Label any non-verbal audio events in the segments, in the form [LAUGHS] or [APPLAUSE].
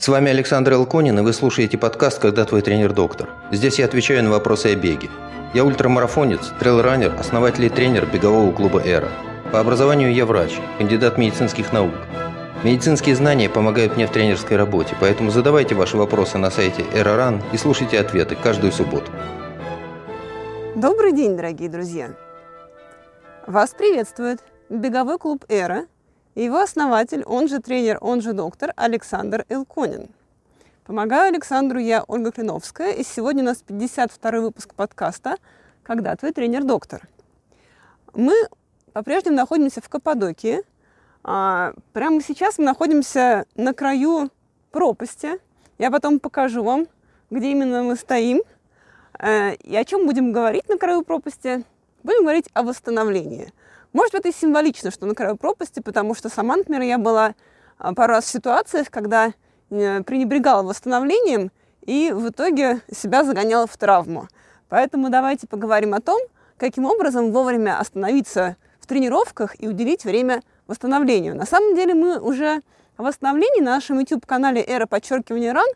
С вами Александр Элконин, и вы слушаете подкаст «Когда твой тренер доктор». Здесь я отвечаю на вопросы о беге. Я ультрамарафонец, трейлранер, основатель и тренер бегового клуба «Эра». По образованию я врач, кандидат медицинских наук. Медицинские знания помогают мне в тренерской работе, поэтому задавайте ваши вопросы на сайте «Эроран» и слушайте ответы каждую субботу. Добрый день, дорогие друзья! Вас приветствует беговой клуб «Эра» его основатель, он же тренер, он же доктор Александр Илконин. Помогаю Александру я, Ольга Клиновская, и сегодня у нас 52 выпуск подкаста «Когда твой тренер-доктор?». Мы по-прежнему находимся в Каппадокии. А, прямо сейчас мы находимся на краю пропасти. Я потом покажу вам, где именно мы стоим. Э, и о чем будем говорить на краю пропасти? Будем говорить о восстановлении – может, это и символично, что на краю пропасти, потому что сама, например, я была а, пару раз в ситуациях, когда э, пренебрегала восстановлением и в итоге себя загоняла в травму. Поэтому давайте поговорим о том, каким образом вовремя остановиться в тренировках и уделить время восстановлению. На самом деле мы уже о восстановлении на нашем YouTube-канале «Эра подчеркивания ран»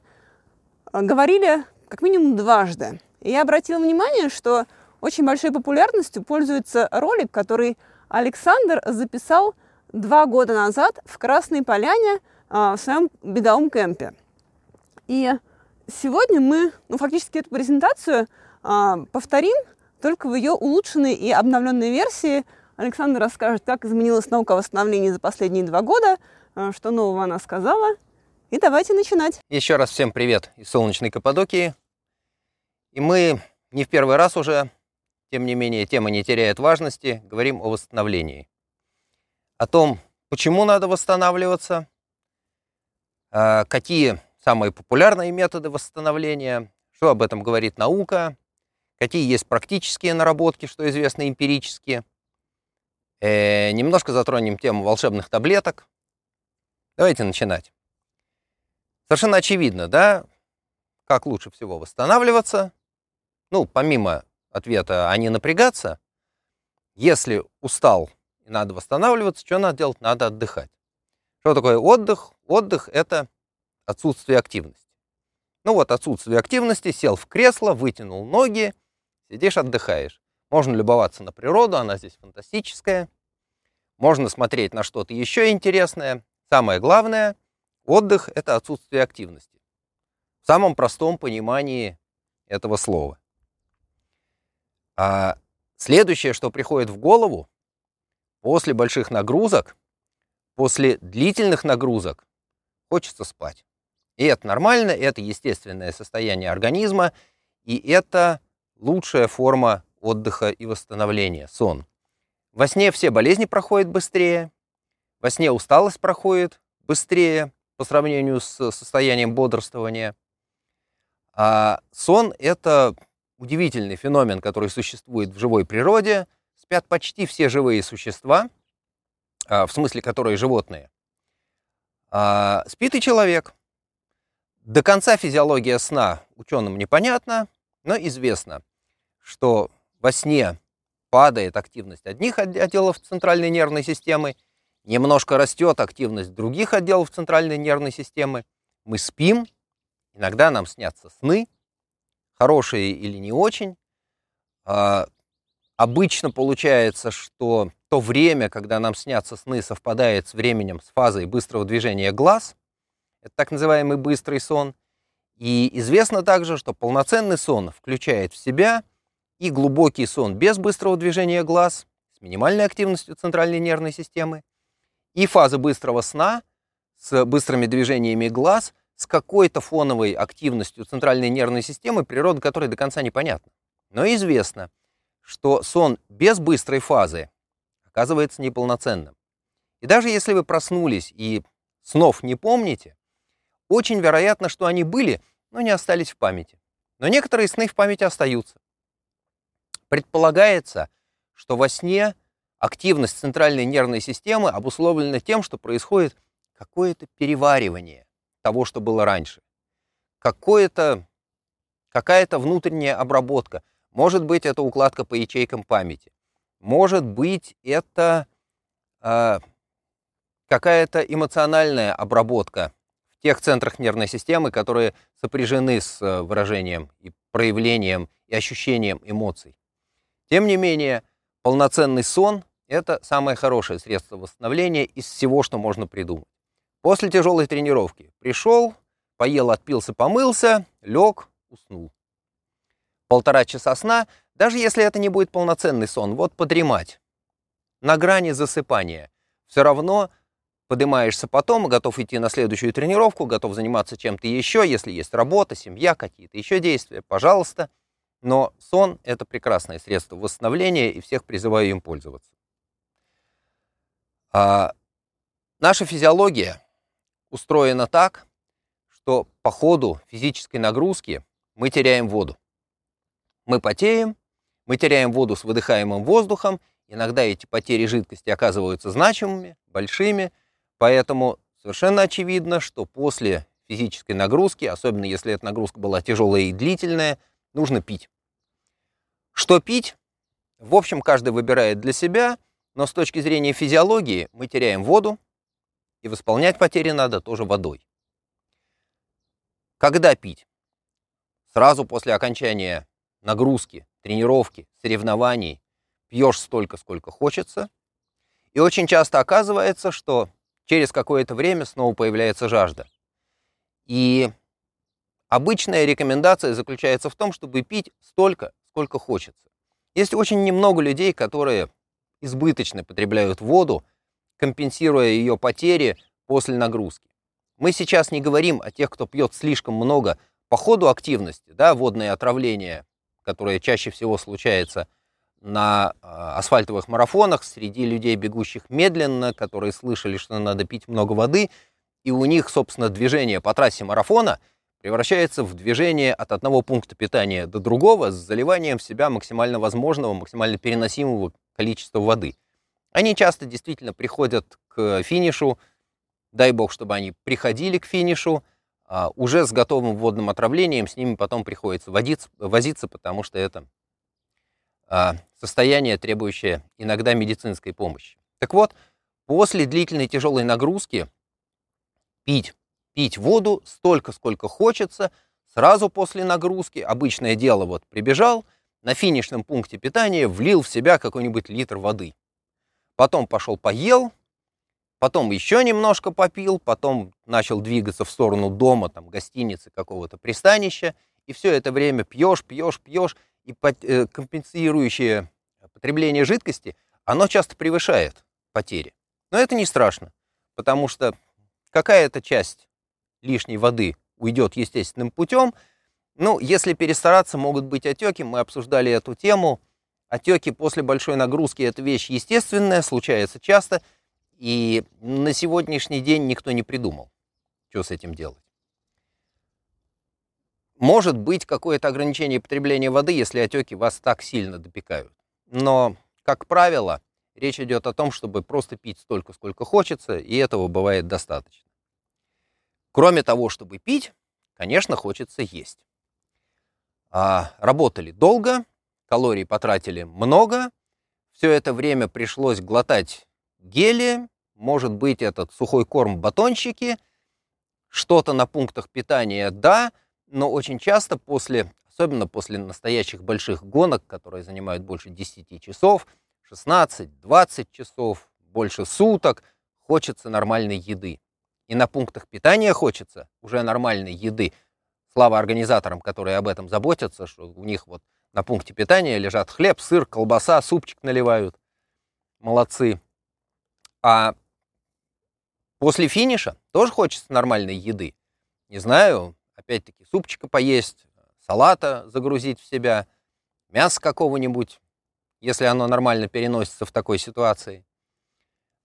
говорили как минимум дважды. И я обратила внимание, что очень большой популярностью пользуется ролик, который Александр записал два года назад в Красной Поляне а, в своем беговом кемпе. И сегодня мы ну, фактически эту презентацию а, повторим, только в ее улучшенной и обновленной версии. Александр расскажет, как изменилась наука о восстановлении за последние два года, а, что нового она сказала. И давайте начинать. Еще раз всем привет из солнечной Каппадокии. И мы не в первый раз уже тем не менее, тема не теряет важности. Говорим о восстановлении. О том, почему надо восстанавливаться, а, какие самые популярные методы восстановления, что об этом говорит наука, какие есть практические наработки, что известно эмпирически. Э, немножко затронем тему волшебных таблеток. Давайте начинать. Совершенно очевидно, да, как лучше всего восстанавливаться. Ну, помимо ответа, а не напрягаться. Если устал и надо восстанавливаться, что надо делать? Надо отдыхать. Что такое отдых? Отдых – это отсутствие активности. Ну вот, отсутствие активности, сел в кресло, вытянул ноги, сидишь, отдыхаешь. Можно любоваться на природу, она здесь фантастическая. Можно смотреть на что-то еще интересное. Самое главное, отдых – это отсутствие активности. В самом простом понимании этого слова. А следующее, что приходит в голову, после больших нагрузок, после длительных нагрузок, хочется спать. И это нормально, это естественное состояние организма, и это лучшая форма отдыха и восстановления, сон. Во сне все болезни проходят быстрее, во сне усталость проходит быстрее по сравнению с состоянием бодрствования. А сон – это удивительный феномен, который существует в живой природе. Спят почти все живые существа, а, в смысле, которые животные. А, спит и человек. До конца физиология сна ученым непонятна, но известно, что во сне падает активность одних отделов центральной нервной системы, немножко растет активность других отделов центральной нервной системы. Мы спим, иногда нам снятся сны, хорошие или не очень. А, обычно получается, что то время, когда нам снятся сны, совпадает с временем, с фазой быстрого движения глаз. Это так называемый быстрый сон. И известно также, что полноценный сон включает в себя и глубокий сон без быстрого движения глаз, с минимальной активностью центральной нервной системы, и фазы быстрого сна с быстрыми движениями глаз – с какой-то фоновой активностью центральной нервной системы, природа которой до конца непонятна. Но известно, что сон без быстрой фазы оказывается неполноценным. И даже если вы проснулись и снов не помните, очень вероятно, что они были, но не остались в памяти. Но некоторые сны в памяти остаются. Предполагается, что во сне активность центральной нервной системы обусловлена тем, что происходит какое-то переваривание того, что было раньше. Какое-то, какая-то внутренняя обработка. Может быть, это укладка по ячейкам памяти. Может быть, это э, какая-то эмоциональная обработка в тех центрах нервной системы, которые сопряжены с э, выражением и проявлением и ощущением эмоций. Тем не менее, полноценный сон – это самое хорошее средство восстановления из всего, что можно придумать. После тяжелой тренировки пришел, поел, отпился, помылся, лег, уснул. Полтора часа сна, даже если это не будет полноценный сон, вот подремать, на грани засыпания, все равно поднимаешься потом, готов идти на следующую тренировку, готов заниматься чем-то еще, если есть работа, семья, какие-то еще действия, пожалуйста. Но сон – это прекрасное средство восстановления, и всех призываю им пользоваться. А, наша физиология устроена так, что по ходу физической нагрузки мы теряем воду. Мы потеем, мы теряем воду с выдыхаемым воздухом, иногда эти потери жидкости оказываются значимыми, большими – Поэтому совершенно очевидно, что после физической нагрузки, особенно если эта нагрузка была тяжелая и длительная, нужно пить. Что пить? В общем, каждый выбирает для себя, но с точки зрения физиологии мы теряем воду, и восполнять потери надо тоже водой. Когда пить? Сразу после окончания нагрузки, тренировки, соревнований пьешь столько, сколько хочется. И очень часто оказывается, что через какое-то время снова появляется жажда. И обычная рекомендация заключается в том, чтобы пить столько, сколько хочется. Есть очень немного людей, которые избыточно потребляют воду, компенсируя ее потери после нагрузки. Мы сейчас не говорим о тех, кто пьет слишком много по ходу активности, да, водное отравление, которое чаще всего случается – на а, асфальтовых марафонах среди людей, бегущих медленно, которые слышали, что надо пить много воды, и у них, собственно, движение по трассе марафона превращается в движение от одного пункта питания до другого с заливанием в себя максимально возможного, максимально переносимого количества воды. Они часто действительно приходят к финишу, дай бог, чтобы они приходили к финишу, а, уже с готовым водным отравлением, с ними потом приходится водиться, возиться, потому что это а, состояние, требующее иногда медицинской помощи. Так вот, после длительной тяжелой нагрузки пить, пить воду столько, сколько хочется, сразу после нагрузки, обычное дело, вот прибежал, на финишном пункте питания влил в себя какой-нибудь литр воды. Потом пошел поел, потом еще немножко попил, потом начал двигаться в сторону дома, там, гостиницы, какого-то пристанища, и все это время пьешь, пьешь, пьешь, и э, компенсирующее потребление жидкости, оно часто превышает потери. Но это не страшно, потому что какая-то часть лишней воды уйдет естественным путем. Ну, если перестараться, могут быть отеки. Мы обсуждали эту тему. Отеки после большой нагрузки – это вещь естественная, случается часто. И на сегодняшний день никто не придумал, что с этим делать. Может быть какое-то ограничение потребления воды, если отеки вас так сильно допекают. Но, как правило, речь идет о том, чтобы просто пить столько, сколько хочется, и этого бывает достаточно. Кроме того, чтобы пить, конечно, хочется есть. А, работали долго, калорий потратили много, все это время пришлось глотать гели, может быть, этот сухой корм батончики, что-то на пунктах питания, да, но очень часто после, особенно после настоящих больших гонок, которые занимают больше 10 часов, 16-20 часов, больше суток, хочется нормальной еды. И на пунктах питания хочется уже нормальной еды. Слава организаторам, которые об этом заботятся, что у них вот на пункте питания лежат хлеб, сыр, колбаса, супчик наливают. Молодцы. А после финиша тоже хочется нормальной еды. Не знаю, опять-таки, супчика поесть, салата загрузить в себя, мясо какого-нибудь, если оно нормально переносится в такой ситуации.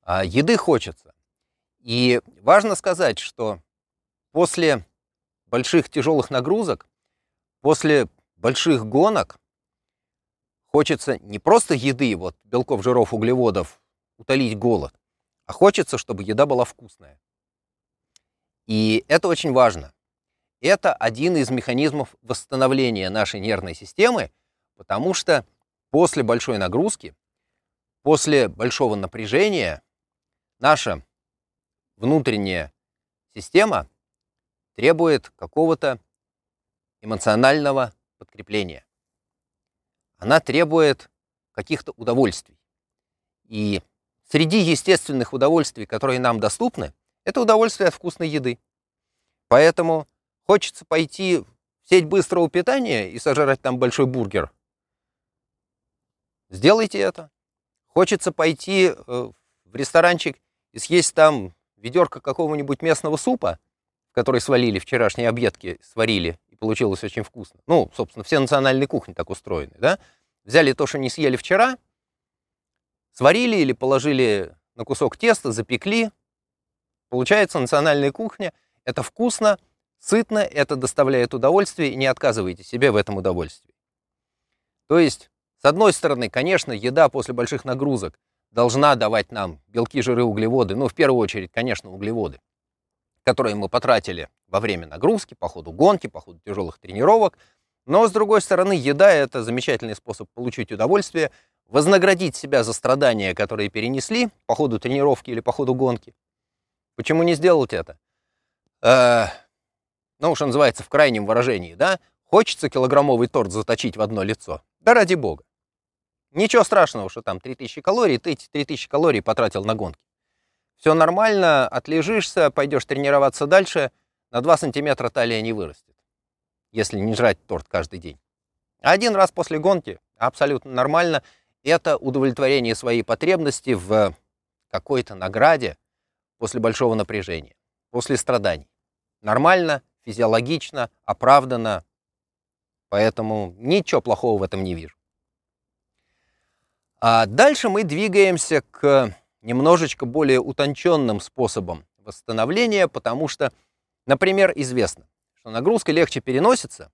А еды хочется. И важно сказать, что после больших тяжелых нагрузок, после больших гонок хочется не просто еды, вот белков, жиров, углеводов, утолить голод, а хочется, чтобы еда была вкусная. И это очень важно. Это один из механизмов восстановления нашей нервной системы, потому что после большой нагрузки, после большого напряжения наша внутренняя система требует какого-то эмоционального подкрепления. Она требует каких-то удовольствий. И среди естественных удовольствий, которые нам доступны, это удовольствие от вкусной еды. Поэтому хочется пойти в сеть быстрого питания и сожрать там большой бургер. Сделайте это. Хочется пойти э, в ресторанчик и съесть там ведерко какого-нибудь местного супа, который свалили вчерашние объедки, сварили, получилось очень вкусно. Ну, собственно, все национальные кухни так устроены, да? Взяли то, что не съели вчера, сварили или положили на кусок теста, запекли. Получается национальная кухня. Это вкусно, сытно, это доставляет удовольствие, и не отказывайте себе в этом удовольствии. То есть, с одной стороны, конечно, еда после больших нагрузок должна давать нам белки, жиры, углеводы, ну, в первую очередь, конечно, углеводы, которые мы потратили во время нагрузки, по ходу гонки, по ходу тяжелых тренировок. Но, с другой стороны, еда – это замечательный способ получить удовольствие, вознаградить себя за страдания, которые перенесли по ходу тренировки или по ходу гонки. Почему не сделать это? Э, ну, что называется, в крайнем выражении, да? Хочется килограммовый торт заточить в одно лицо? Да ради бога. Ничего страшного, что там 3000 калорий, ты эти 3000 калорий потратил на гонки. Все нормально, отлежишься, пойдешь тренироваться дальше, на 2 сантиметра талия не вырастет, если не жрать торт каждый день. Один раз после гонки абсолютно нормально. Это удовлетворение своей потребности в какой-то награде после большого напряжения, после страданий. Нормально, физиологично, оправданно. Поэтому ничего плохого в этом не вижу. А дальше мы двигаемся к немножечко более утонченным способам восстановления, потому что, например, известно, что нагрузка легче переносится,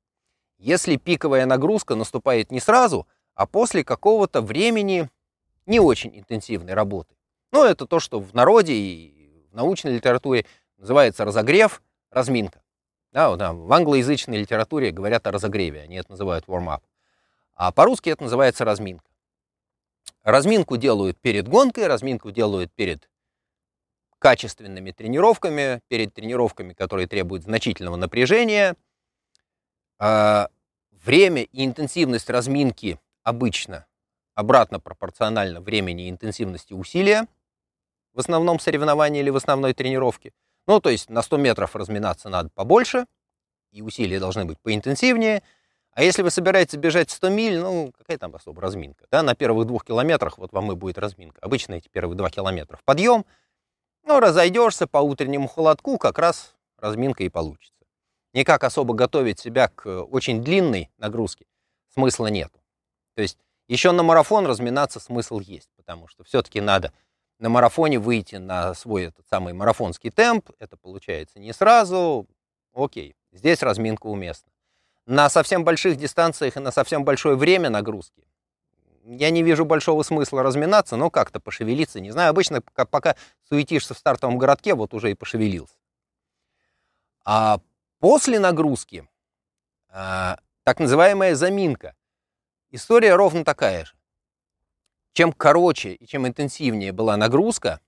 если пиковая нагрузка наступает не сразу, а после какого-то времени не очень интенсивной работы. Ну, это то, что в народе и в научной литературе называется разогрев, разминка. Да, да, в англоязычной литературе говорят о разогреве, они это называют warm-up. А по-русски это называется разминка. Разминку делают перед гонкой, разминку делают перед качественными тренировками, перед тренировками, которые требуют значительного напряжения. А, время и интенсивность разминки обычно обратно пропорционально времени и интенсивности усилия, в основном соревновании или в основной тренировке. Ну, то есть на 100 метров разминаться надо побольше, и усилия должны быть поинтенсивнее – а если вы собираетесь бежать 100 миль, ну, какая там особо разминка? Да? На первых двух километрах вот вам и будет разминка. Обычно эти первые два километра в подъем. Ну, разойдешься по утреннему холодку, как раз разминка и получится. Никак особо готовить себя к очень длинной нагрузке смысла нет. То есть еще на марафон разминаться смысл есть, потому что все-таки надо на марафоне выйти на свой этот самый марафонский темп. Это получается не сразу. Окей, здесь разминка уместна на совсем больших дистанциях и на совсем большое время нагрузки. Я не вижу большого смысла разминаться, но как-то пошевелиться. Не знаю, обычно пока суетишься в стартовом городке, вот уже и пошевелился. А после нагрузки, а, так называемая заминка, история ровно такая же. Чем короче и чем интенсивнее была нагрузка,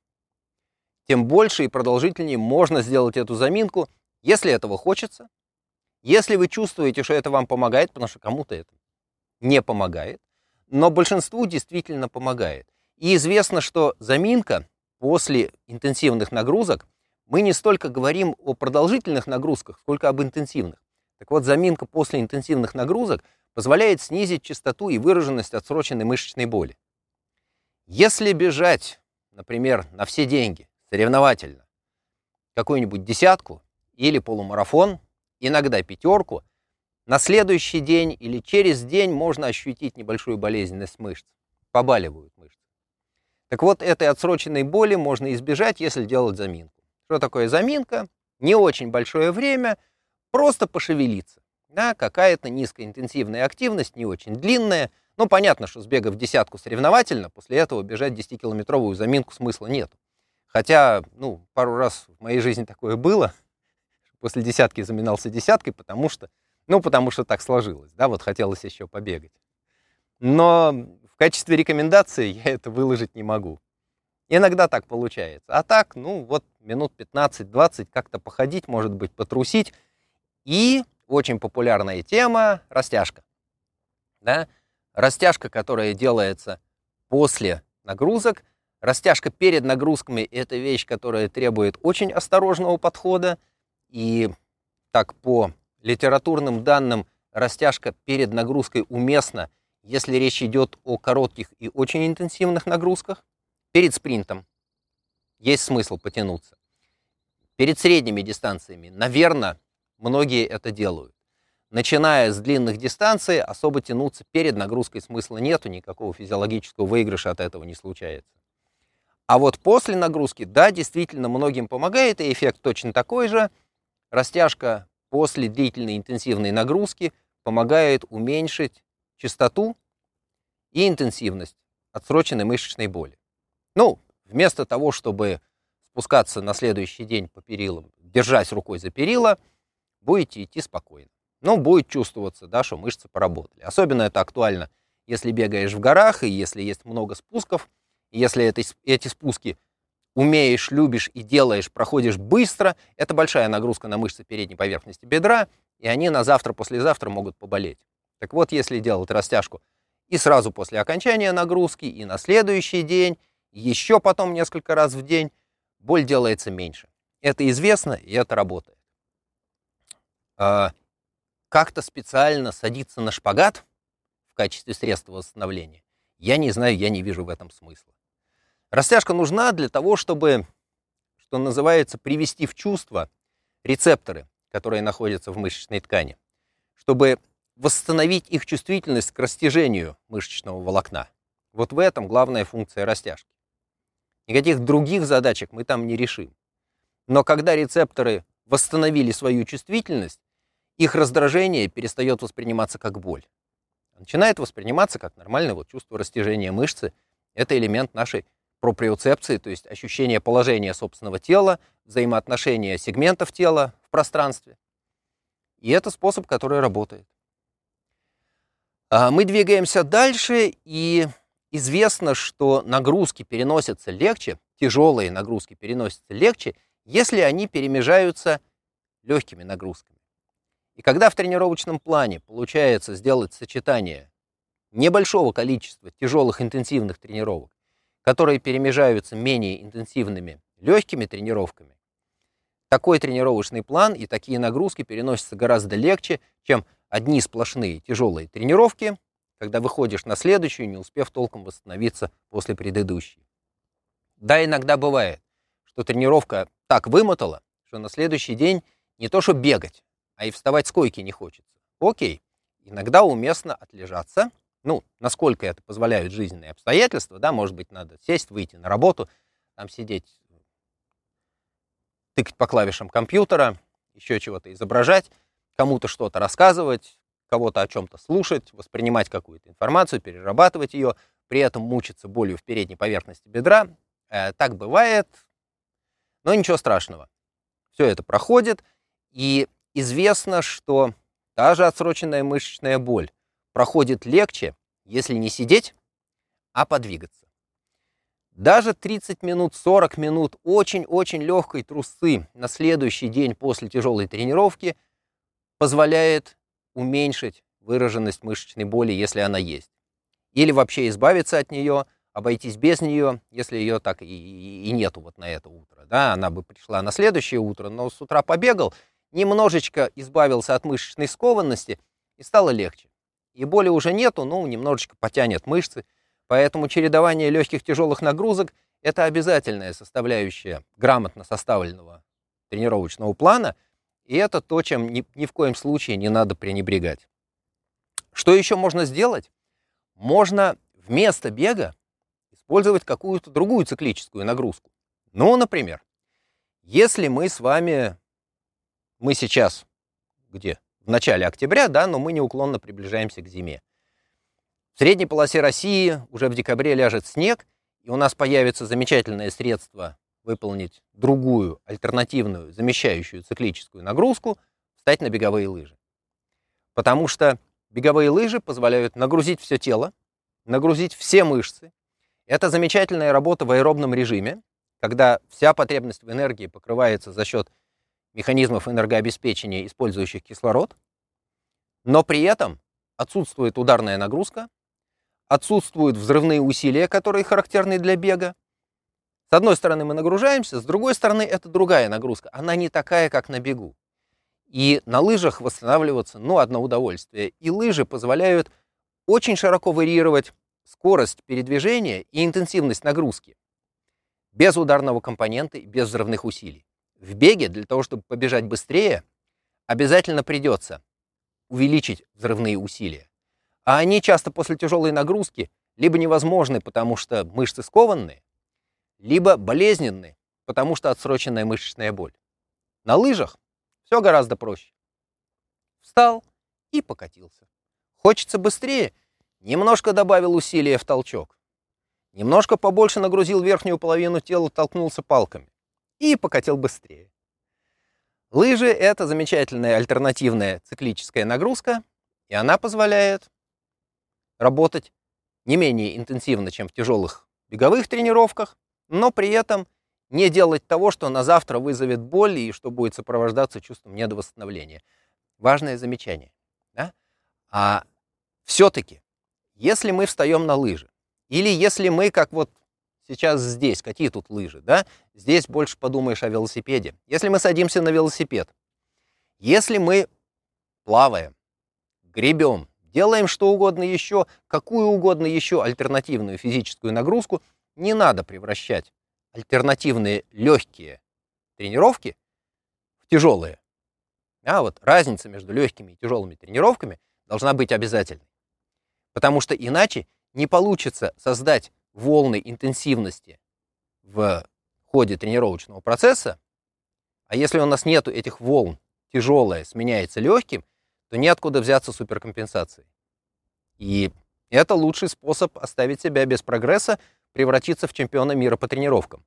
тем больше и продолжительнее можно сделать эту заминку, если этого хочется, если вы чувствуете, что это вам помогает, потому что кому-то это не помогает, но большинству действительно помогает. И известно, что заминка после интенсивных нагрузок, мы не столько говорим о продолжительных нагрузках, сколько об интенсивных. Так вот, заминка после интенсивных нагрузок позволяет снизить частоту и выраженность отсроченной мышечной боли. Если бежать, например, на все деньги, соревновательно, какую-нибудь десятку или полумарафон, иногда пятерку, на следующий день или через день можно ощутить небольшую болезненность мышц. Побаливают мышцы. Так вот, этой отсроченной боли можно избежать, если делать заминку. Что такое заминка? Не очень большое время, просто пошевелиться. Да, какая-то низкоинтенсивная активность, не очень длинная. Ну, понятно, что сбегав десятку соревновательно, после этого бежать 10-километровую заминку смысла нет. Хотя, ну, пару раз в моей жизни такое было – после десятки заминался десяткой, потому что, ну, потому что так сложилось, да, вот хотелось еще побегать. Но в качестве рекомендации [LAUGHS] я это выложить не могу. Иногда так получается. А так, ну вот минут 15-20 как-то походить, может быть, потрусить. И очень популярная тема – растяжка. Да? Растяжка, которая делается после нагрузок. Растяжка перед нагрузками – это вещь, которая требует очень осторожного подхода. И так по литературным данным, растяжка перед нагрузкой уместна, если речь идет о коротких и очень интенсивных нагрузках. Перед спринтом есть смысл потянуться. Перед средними дистанциями, наверное, многие это делают. Начиная с длинных дистанций, особо тянуться перед нагрузкой смысла нету, никакого физиологического выигрыша от этого не случается. А вот после нагрузки, да, действительно многим помогает, и эффект точно такой же. Растяжка после длительной интенсивной нагрузки помогает уменьшить частоту и интенсивность отсроченной мышечной боли. Ну, вместо того, чтобы спускаться на следующий день по перилам, держась рукой за перила, будете идти спокойно. Ну, будет чувствоваться, да, что мышцы поработали. Особенно это актуально, если бегаешь в горах, и если есть много спусков, если это, эти спуски умеешь, любишь и делаешь, проходишь быстро, это большая нагрузка на мышцы передней поверхности бедра, и они на завтра-послезавтра могут поболеть. Так вот, если делать растяжку и сразу после окончания нагрузки, и на следующий день, еще потом несколько раз в день, боль делается меньше. Это известно, и это работает. А, как-то специально садиться на шпагат в качестве средства восстановления, я не знаю, я не вижу в этом смысла. Растяжка нужна для того, чтобы, что называется, привести в чувство рецепторы, которые находятся в мышечной ткани, чтобы восстановить их чувствительность к растяжению мышечного волокна. Вот в этом главная функция растяжки. Никаких других задачек мы там не решим. Но когда рецепторы восстановили свою чувствительность, их раздражение перестает восприниматься как боль. Начинает восприниматься как нормальное вот чувство растяжения мышцы. Это элемент нашей проприоцепции, то есть ощущение положения собственного тела, взаимоотношения сегментов тела в пространстве. И это способ, который работает. А мы двигаемся дальше, и известно, что нагрузки переносятся легче, тяжелые нагрузки переносятся легче, если они перемежаются легкими нагрузками. И когда в тренировочном плане получается сделать сочетание небольшого количества тяжелых интенсивных тренировок, которые перемежаются менее интенсивными легкими тренировками, такой тренировочный план и такие нагрузки переносятся гораздо легче, чем одни сплошные тяжелые тренировки, когда выходишь на следующую, не успев толком восстановиться после предыдущей. Да, иногда бывает, что тренировка так вымотала, что на следующий день не то что бегать, а и вставать с койки не хочется. Окей, иногда уместно отлежаться, ну, насколько это позволяют жизненные обстоятельства, да, может быть, надо сесть, выйти на работу, там сидеть, тыкать по клавишам компьютера, еще чего-то изображать, кому-то что-то рассказывать, кого-то о чем-то слушать, воспринимать какую-то информацию, перерабатывать ее, при этом мучиться болью в передней поверхности бедра. Э, так бывает, но ничего страшного. Все это проходит, и известно, что та же отсроченная мышечная боль проходит легче, если не сидеть, а подвигаться. Даже 30 минут, 40 минут очень-очень легкой трусы на следующий день после тяжелой тренировки позволяет уменьшить выраженность мышечной боли, если она есть. Или вообще избавиться от нее, обойтись без нее, если ее так и, и нету вот на это утро. Да, она бы пришла на следующее утро, но с утра побегал, немножечко избавился от мышечной скованности и стало легче. И боли уже нету, ну, немножечко потянет мышцы. Поэтому чередование легких тяжелых нагрузок – это обязательная составляющая грамотно составленного тренировочного плана – и это то, чем ни, ни в коем случае не надо пренебрегать. Что еще можно сделать? Можно вместо бега использовать какую-то другую циклическую нагрузку. Ну, например, если мы с вами, мы сейчас где? В начале октября, да, но мы неуклонно приближаемся к зиме. В средней полосе России уже в декабре ляжет снег, и у нас появится замечательное средство выполнить другую, альтернативную, замещающую циклическую нагрузку, встать на беговые лыжи. Потому что беговые лыжи позволяют нагрузить все тело, нагрузить все мышцы. Это замечательная работа в аэробном режиме, когда вся потребность в энергии покрывается за счет механизмов энергообеспечения, использующих кислород, но при этом отсутствует ударная нагрузка, отсутствуют взрывные усилия, которые характерны для бега. С одной стороны мы нагружаемся, с другой стороны это другая нагрузка. Она не такая, как на бегу. И на лыжах восстанавливаться, ну, одно удовольствие. И лыжи позволяют очень широко варьировать скорость передвижения и интенсивность нагрузки без ударного компонента и без взрывных усилий. В беге для того, чтобы побежать быстрее, обязательно придется увеличить взрывные усилия. А они часто после тяжелой нагрузки либо невозможны, потому что мышцы скованные, либо болезненны, потому что отсроченная мышечная боль. На лыжах все гораздо проще. Встал и покатился. Хочется быстрее, немножко добавил усилия в толчок. Немножко побольше нагрузил верхнюю половину тела, толкнулся палками и покатил быстрее. Лыжи — это замечательная альтернативная циклическая нагрузка, и она позволяет работать не менее интенсивно, чем в тяжелых беговых тренировках, но при этом не делать того, что на завтра вызовет боль и что будет сопровождаться чувством недовосстановления. Важное замечание. Да? А все-таки, если мы встаем на лыжи, или если мы, как вот сейчас здесь, какие тут лыжи, да? Здесь больше подумаешь о велосипеде. Если мы садимся на велосипед, если мы плаваем, гребем, делаем что угодно еще, какую угодно еще альтернативную физическую нагрузку, не надо превращать альтернативные легкие тренировки в тяжелые. А вот разница между легкими и тяжелыми тренировками должна быть обязательной. Потому что иначе не получится создать волны интенсивности в ходе тренировочного процесса, а если у нас нету этих волн, тяжелое сменяется легким, то неоткуда взяться суперкомпенсацией. И это лучший способ оставить себя без прогресса, превратиться в чемпиона мира по тренировкам.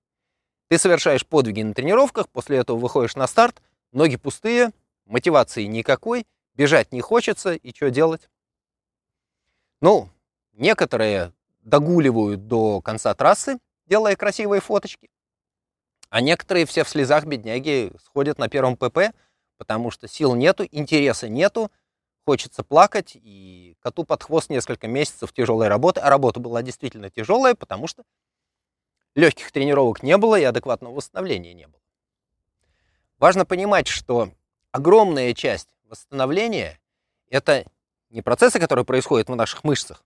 Ты совершаешь подвиги на тренировках, после этого выходишь на старт, ноги пустые, мотивации никакой, бежать не хочется, и что делать? Ну, некоторые догуливают до конца трассы, делая красивые фоточки. А некоторые все в слезах бедняги сходят на первом ПП, потому что сил нету, интереса нету, хочется плакать, и коту под хвост несколько месяцев тяжелой работы. А работа была действительно тяжелая, потому что легких тренировок не было и адекватного восстановления не было. Важно понимать, что огромная часть восстановления — это не процессы, которые происходят в наших мышцах,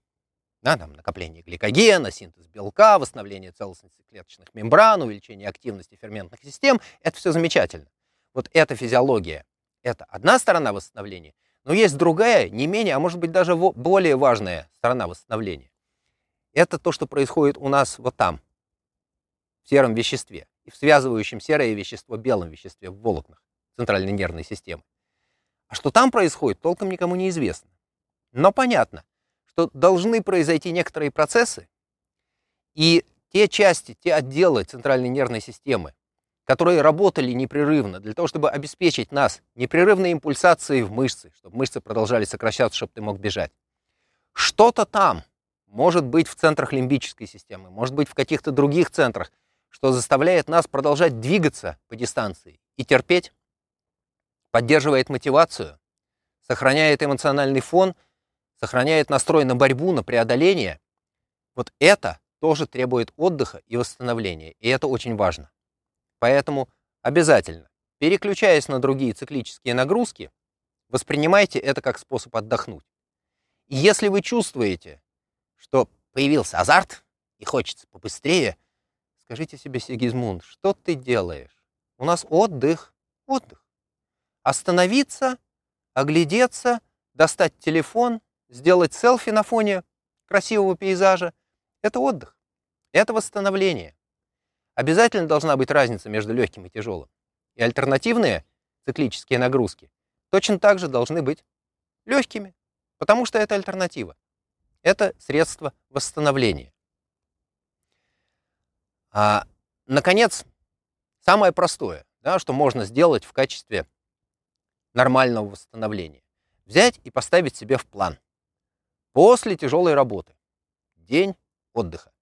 да, там, накопление гликогена, синтез белка, восстановление целостности клеточных мембран, увеличение активности ферментных систем. Это все замечательно. Вот эта физиология, это одна сторона восстановления, но есть другая, не менее, а может быть даже более важная сторона восстановления. Это то, что происходит у нас вот там, в сером веществе, и в связывающем серое вещество белом веществе в волокнах центральной нервной системы. А что там происходит, толком никому не известно. Но понятно, что должны произойти некоторые процессы, и те части, те отделы центральной нервной системы, которые работали непрерывно для того, чтобы обеспечить нас непрерывной импульсацией в мышцы, чтобы мышцы продолжали сокращаться, чтобы ты мог бежать. Что-то там может быть в центрах лимбической системы, может быть в каких-то других центрах, что заставляет нас продолжать двигаться по дистанции и терпеть, поддерживает мотивацию, сохраняет эмоциональный фон сохраняет настрой на борьбу, на преодоление, вот это тоже требует отдыха и восстановления, и это очень важно. Поэтому обязательно, переключаясь на другие циклические нагрузки, воспринимайте это как способ отдохнуть. И если вы чувствуете, что появился азарт и хочется побыстрее, скажите себе, Сигизмунд, что ты делаешь? У нас отдых, отдых. Остановиться, оглядеться, достать телефон сделать селфи на фоне красивого пейзажа – это отдых, это восстановление. Обязательно должна быть разница между легким и тяжелым. И альтернативные циклические нагрузки точно так же должны быть легкими, потому что это альтернатива. Это средство восстановления. А, наконец, самое простое, да, что можно сделать в качестве нормального восстановления. Взять и поставить себе в план. После тяжелой работы. День отдыха.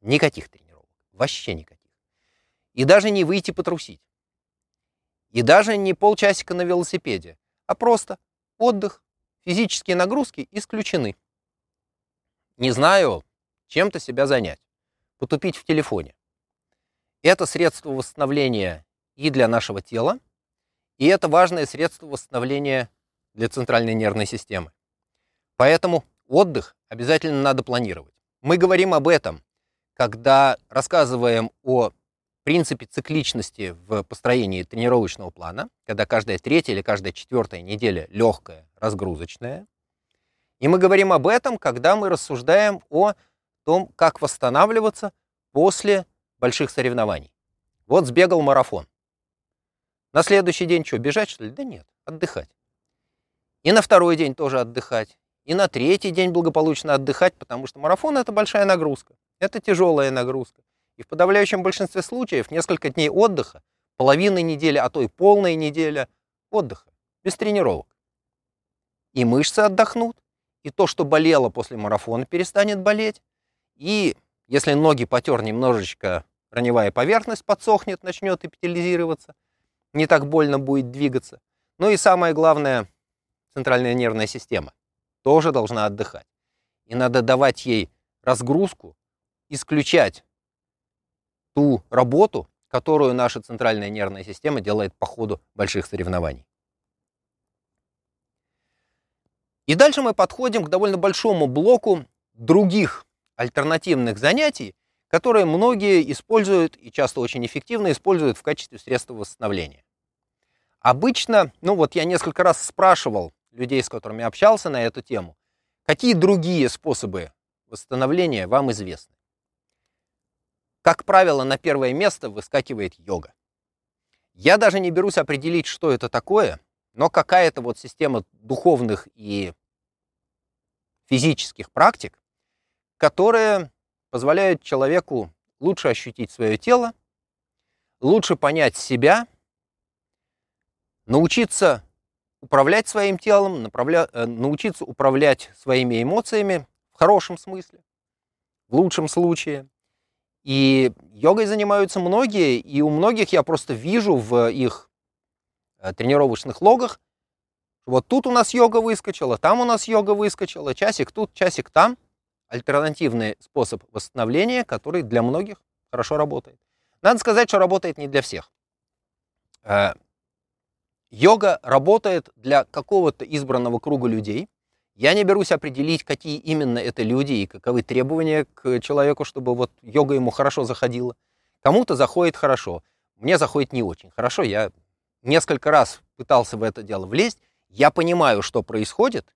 Никаких тренировок. Вообще никаких. И даже не выйти потрусить. И даже не полчасика на велосипеде, а просто отдых, физические нагрузки исключены. Не знаю, чем-то себя занять, потупить в телефоне. Это средство восстановления и для нашего тела, и это важное средство восстановления для центральной нервной системы. Поэтому отдых обязательно надо планировать. Мы говорим об этом, когда рассказываем о принципе цикличности в построении тренировочного плана, когда каждая третья или каждая четвертая неделя легкая, разгрузочная. И мы говорим об этом, когда мы рассуждаем о том, как восстанавливаться после больших соревнований. Вот сбегал марафон. На следующий день что, бежать, что ли? Да нет, отдыхать. И на второй день тоже отдыхать. И на третий день благополучно отдыхать, потому что марафон — это большая нагрузка. Это тяжелая нагрузка. И в подавляющем большинстве случаев несколько дней отдыха, половина недели, а то и полная неделя отдыха, без тренировок. И мышцы отдохнут, и то, что болело после марафона, перестанет болеть. И если ноги потер немножечко, раневая поверхность подсохнет, начнет эпителизироваться, не так больно будет двигаться. Ну и самое главное, центральная нервная система тоже должна отдыхать. И надо давать ей разгрузку, исключать ту работу, которую наша центральная нервная система делает по ходу больших соревнований. И дальше мы подходим к довольно большому блоку других альтернативных занятий, которые многие используют и часто очень эффективно используют в качестве средства восстановления. Обычно, ну вот я несколько раз спрашивал людей, с которыми общался на эту тему, какие другие способы восстановления вам известны. Как правило, на первое место выскакивает йога. Я даже не берусь определить, что это такое, но какая-то вот система духовных и физических практик, которые позволяют человеку лучше ощутить свое тело, лучше понять себя, научиться управлять своим телом, направля... Э, научиться управлять своими эмоциями в хорошем смысле, в лучшем случае. И йогой занимаются многие, и у многих я просто вижу в их э, тренировочных логах, вот тут у нас йога выскочила, там у нас йога выскочила, часик тут, часик там. Альтернативный способ восстановления, который для многих хорошо работает. Надо сказать, что работает не для всех. Йога работает для какого-то избранного круга людей. Я не берусь определить, какие именно это люди и каковы требования к человеку, чтобы вот йога ему хорошо заходила. Кому-то заходит хорошо, мне заходит не очень хорошо. Я несколько раз пытался в это дело влезть, я понимаю, что происходит,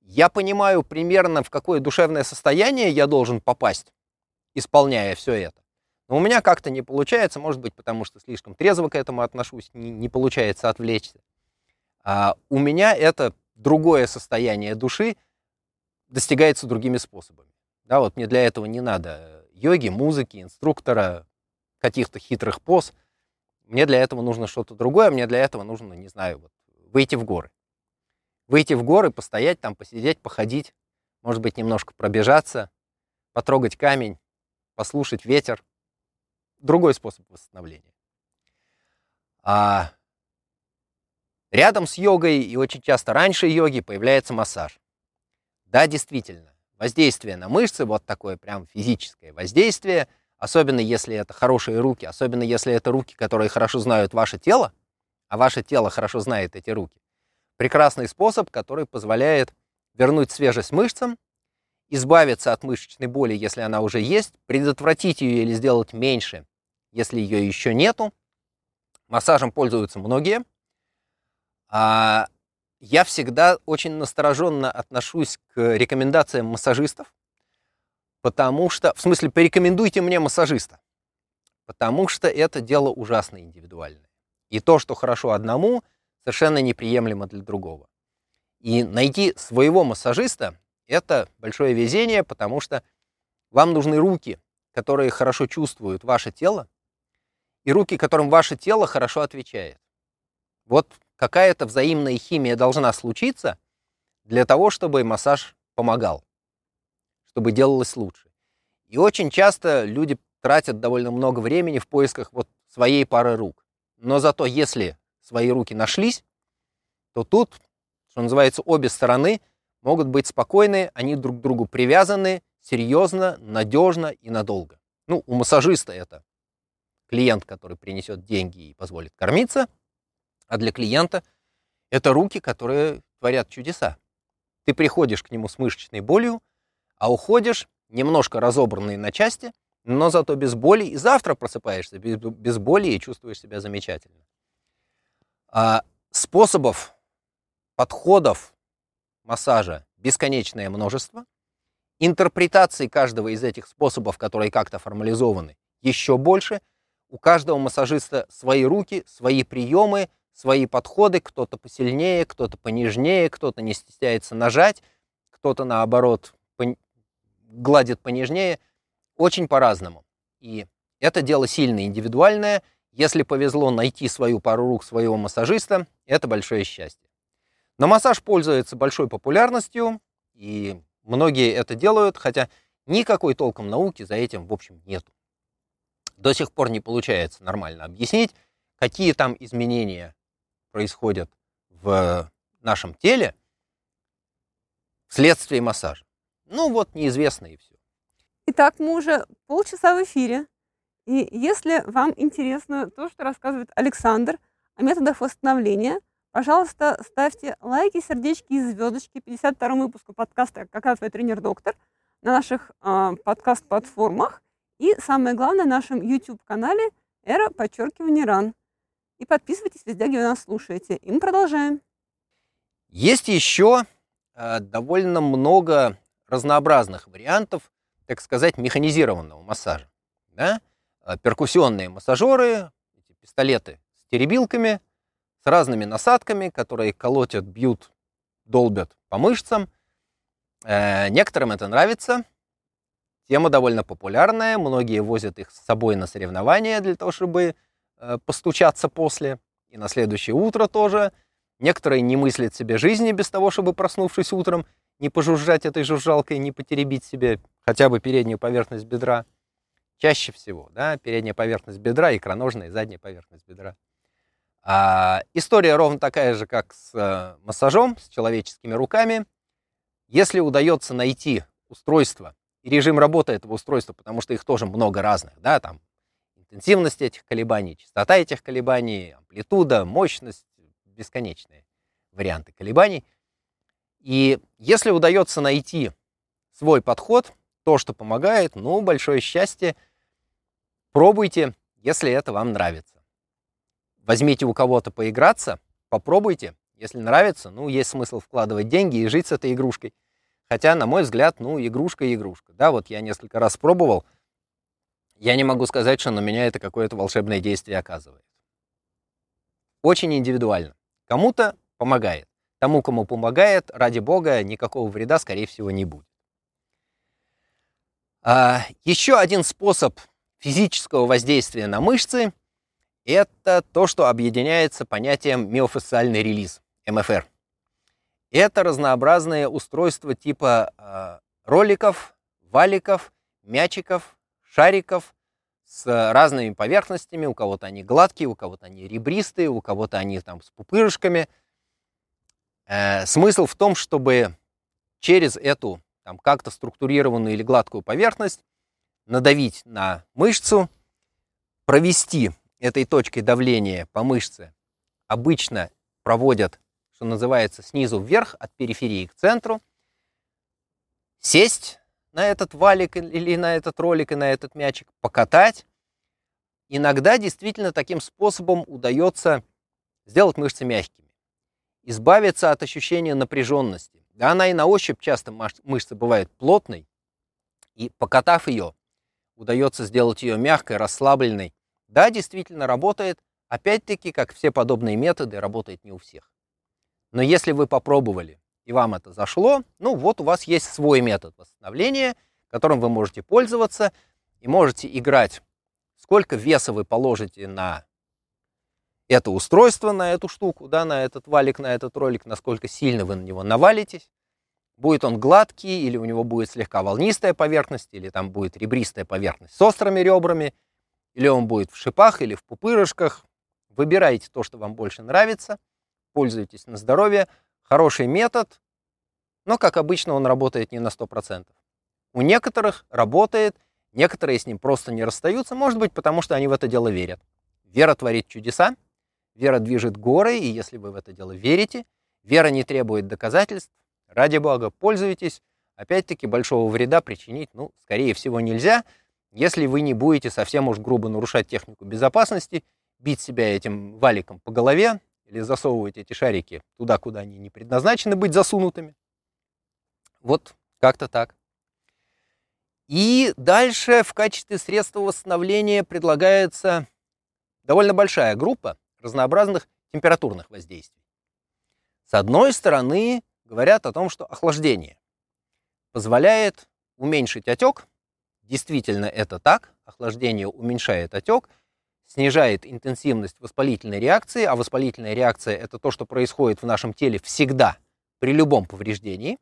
я понимаю примерно, в какое душевное состояние я должен попасть, исполняя все это. Но у меня как-то не получается, может быть, потому что слишком трезво к этому отношусь, не, не получается отвлечься. А у меня это другое состояние души достигается другими способами. Да, вот мне для этого не надо йоги, музыки, инструктора, каких-то хитрых поз. Мне для этого нужно что-то другое, мне для этого нужно, не знаю, вот, выйти в горы. Выйти в горы, постоять там, посидеть, походить, может быть, немножко пробежаться, потрогать камень, послушать ветер. Другой способ восстановления. А рядом с йогой и очень часто раньше йоги появляется массаж. Да, действительно, воздействие на мышцы, вот такое прям физическое воздействие, особенно если это хорошие руки, особенно если это руки, которые хорошо знают ваше тело, а ваше тело хорошо знает эти руки. Прекрасный способ, который позволяет вернуть свежесть мышцам, избавиться от мышечной боли, если она уже есть, предотвратить ее или сделать меньше, если ее еще нету. Массажем пользуются многие. А я всегда очень настороженно отношусь к рекомендациям массажистов, потому что, в смысле, порекомендуйте мне массажиста, потому что это дело ужасно индивидуальное. И то, что хорошо одному, совершенно неприемлемо для другого. И найти своего массажиста – это большое везение, потому что вам нужны руки, которые хорошо чувствуют ваше тело, и руки, которым ваше тело хорошо отвечает. Вот какая-то взаимная химия должна случиться для того, чтобы массаж помогал, чтобы делалось лучше. И очень часто люди тратят довольно много времени в поисках вот своей пары рук. Но зато если свои руки нашлись, то тут, что называется, обе стороны могут быть спокойны, они друг к другу привязаны серьезно, надежно и надолго. Ну, у массажиста это клиент, который принесет деньги и позволит кормиться, а для клиента это руки, которые творят чудеса. Ты приходишь к нему с мышечной болью, а уходишь немножко разобранный на части, но зато без боли, и завтра просыпаешься без, без боли и чувствуешь себя замечательно. А способов, подходов массажа бесконечное множество. Интерпретации каждого из этих способов, которые как-то формализованы, еще больше. У каждого массажиста свои руки, свои приемы, свои подходы. Кто-то посильнее, кто-то понежнее, кто-то не стесняется нажать, кто-то, наоборот, гладит понежнее, очень по-разному. И это дело сильно индивидуальное. Если повезло найти свою пару рук своего массажиста, это большое счастье. Но массаж пользуется большой популярностью, и многие это делают, хотя никакой толком науки за этим, в общем, нету. До сих пор не получается нормально объяснить, какие там изменения происходят в нашем теле вследствие массажа. Ну вот, неизвестно и все. Итак, мы уже полчаса в эфире. И если вам интересно то, что рассказывает Александр о методах восстановления, пожалуйста, ставьте лайки, сердечки и звездочки 52 выпуску подкаста «Какая твой тренер-доктор» на наших э, подкаст-платформах и, самое главное, на нашем YouTube-канале «Эра подчеркивание ран». И подписывайтесь везде, где вы нас слушаете. И мы продолжаем. Есть еще э, довольно много разнообразных вариантов, так сказать, механизированного массажа. Да? А, перкуссионные массажеры, эти пистолеты с теребилками, с разными насадками, которые колотят, бьют, долбят по мышцам. Э, некоторым это нравится. Тема довольно популярная. Многие возят их с собой на соревнования для того, чтобы э, постучаться после. И на следующее утро тоже. Некоторые не мыслят себе жизни без того, чтобы, проснувшись утром, не пожужжать этой жужжалкой, не потеребить себе хотя бы переднюю поверхность бедра. Чаще всего, да, передняя поверхность бедра, икроножная и задняя поверхность бедра. А, история ровно такая же, как с а, массажом, с человеческими руками. Если удается найти устройство режим работы этого устройства, потому что их тоже много разных, да, там интенсивность этих колебаний, частота этих колебаний, амплитуда, мощность, бесконечные варианты колебаний – и если удается найти свой подход, то, что помогает, ну, большое счастье, пробуйте, если это вам нравится. Возьмите у кого-то поиграться, попробуйте. Если нравится, ну, есть смысл вкладывать деньги и жить с этой игрушкой. Хотя, на мой взгляд, ну, игрушка и игрушка. Да, вот я несколько раз пробовал, я не могу сказать, что на меня это какое-то волшебное действие оказывает. Очень индивидуально. Кому-то помогает. Тому, кому помогает, ради бога, никакого вреда, скорее всего, не будет. А, еще один способ физического воздействия на мышцы – это то, что объединяется понятием миофасциальный релиз, МФР. Это разнообразные устройства типа э, роликов, валиков, мячиков, шариков с разными поверхностями. У кого-то они гладкие, у кого-то они ребристые, у кого-то они там с пупырышками – Э, смысл в том, чтобы через эту там, как-то структурированную или гладкую поверхность надавить на мышцу, провести этой точкой давления по мышце. Обычно проводят, что называется, снизу вверх, от периферии к центру. Сесть на этот валик или на этот ролик и на этот мячик, покатать. Иногда действительно таким способом удается сделать мышцы мягкими избавиться от ощущения напряженности. Да, она и на ощупь часто мышца бывает плотной, и покатав ее, удается сделать ее мягкой, расслабленной. Да, действительно работает. Опять-таки, как все подобные методы, работает не у всех. Но если вы попробовали и вам это зашло, ну вот у вас есть свой метод восстановления, которым вы можете пользоваться и можете играть. Сколько веса вы положите на это устройство на эту штуку, да, на этот валик, на этот ролик, насколько сильно вы на него навалитесь, Будет он гладкий, или у него будет слегка волнистая поверхность, или там будет ребристая поверхность с острыми ребрами, или он будет в шипах, или в пупырышках. Выбирайте то, что вам больше нравится, пользуйтесь на здоровье. Хороший метод, но, как обычно, он работает не на 100%. У некоторых работает, некоторые с ним просто не расстаются, может быть, потому что они в это дело верят. Вера творит чудеса, вера движет горы, и если вы в это дело верите, вера не требует доказательств, Ради бога, пользуйтесь. Опять-таки, большого вреда причинить, ну, скорее всего, нельзя, если вы не будете совсем уж грубо нарушать технику безопасности, бить себя этим валиком по голове или засовывать эти шарики туда, куда они не предназначены быть засунутыми. Вот как-то так. И дальше в качестве средства восстановления предлагается довольно большая группа разнообразных температурных воздействий. С одной стороны, говорят о том, что охлаждение позволяет уменьшить отек. Действительно это так. Охлаждение уменьшает отек, снижает интенсивность воспалительной реакции, а воспалительная реакция – это то, что происходит в нашем теле всегда при любом повреждении,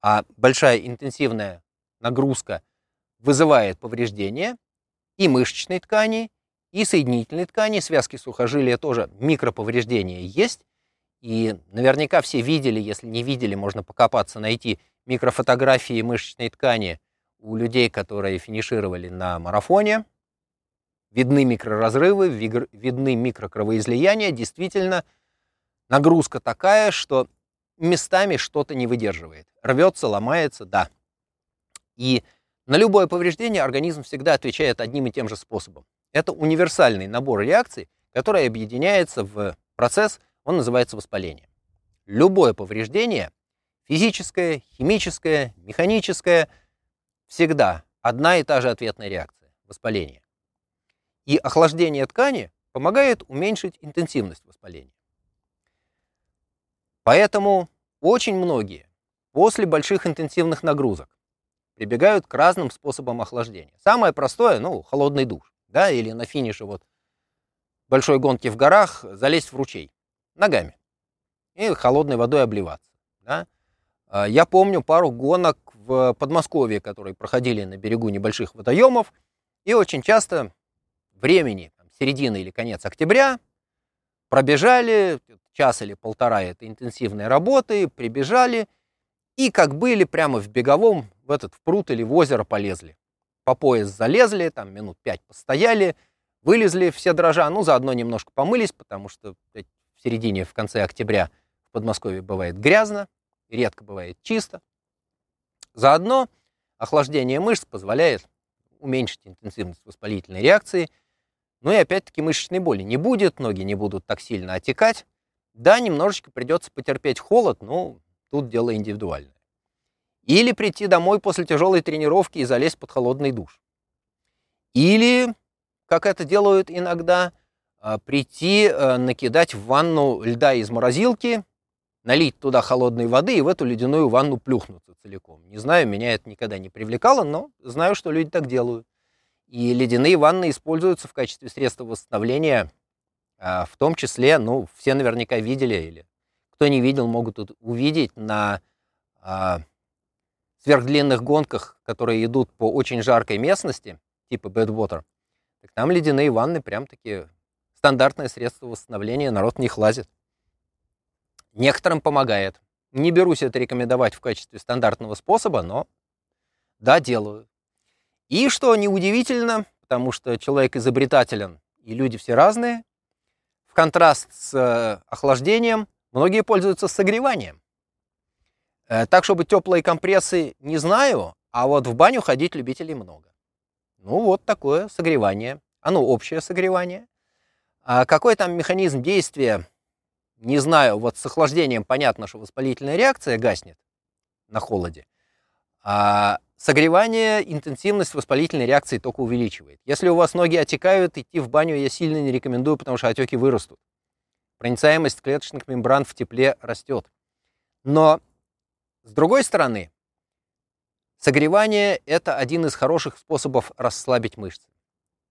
а большая интенсивная нагрузка вызывает повреждения и мышечной ткани, и соединительной ткани, связки сухожилия тоже микроповреждения есть, и наверняка все видели, если не видели, можно покопаться, найти микрофотографии мышечной ткани у людей, которые финишировали на марафоне. Видны микроразрывы, видны микрокровоизлияния. Действительно, нагрузка такая, что местами что-то не выдерживает. Рвется, ломается, да. И на любое повреждение организм всегда отвечает одним и тем же способом. Это универсальный набор реакций, который объединяется в процесс он называется воспаление. Любое повреждение, физическое, химическое, механическое, всегда одна и та же ответная реакция – воспаление. И охлаждение ткани помогает уменьшить интенсивность воспаления. Поэтому очень многие после больших интенсивных нагрузок прибегают к разным способам охлаждения. Самое простое, ну, холодный душ, да, или на финише вот большой гонки в горах залезть в ручей ногами и холодной водой обливаться. Да? А, я помню пару гонок в Подмосковье, которые проходили на берегу небольших водоемов, и очень часто времени, там, середина или конец октября, пробежали час или полтора этой интенсивной работы, прибежали, и как были прямо в беговом в этот в пруд или в озеро полезли. По пояс залезли, там минут пять постояли, вылезли все дрожа, ну, заодно немножко помылись, потому что в середине, в конце октября в Подмосковье бывает грязно, редко бывает чисто. Заодно охлаждение мышц позволяет уменьшить интенсивность воспалительной реакции, ну и опять-таки мышечной боли не будет, ноги не будут так сильно отекать. Да, немножечко придется потерпеть холод, но тут дело индивидуальное. Или прийти домой после тяжелой тренировки и залезть под холодный душ. Или, как это делают иногда, а, прийти, э, накидать в ванну льда из морозилки, налить туда холодной воды и в эту ледяную ванну плюхнуться целиком. Не знаю, меня это никогда не привлекало, но знаю, что люди так делают. И ледяные ванны используются в качестве средства восстановления, а, в том числе, ну, все наверняка видели, или кто не видел, могут увидеть на а, сверхдлинных гонках, которые идут по очень жаркой местности, типа Badwater, так там ледяные ванны прям-таки стандартное средство восстановления, народ в них лазит. Некоторым помогает. Не берусь это рекомендовать в качестве стандартного способа, но да, делаю. И что неудивительно, потому что человек изобретателен, и люди все разные, в контраст с э, охлаждением, многие пользуются согреванием. Э, так, чтобы теплые компрессы не знаю, а вот в баню ходить любителей много. Ну, вот такое согревание. Оно общее согревание. А какой там механизм действия, не знаю. Вот с охлаждением понятно, что воспалительная реакция гаснет на холоде. А согревание, интенсивность воспалительной реакции только увеличивает. Если у вас ноги отекают, идти в баню я сильно не рекомендую, потому что отеки вырастут. Проницаемость клеточных мембран в тепле растет. Но, с другой стороны, согревание – это один из хороших способов расслабить мышцы.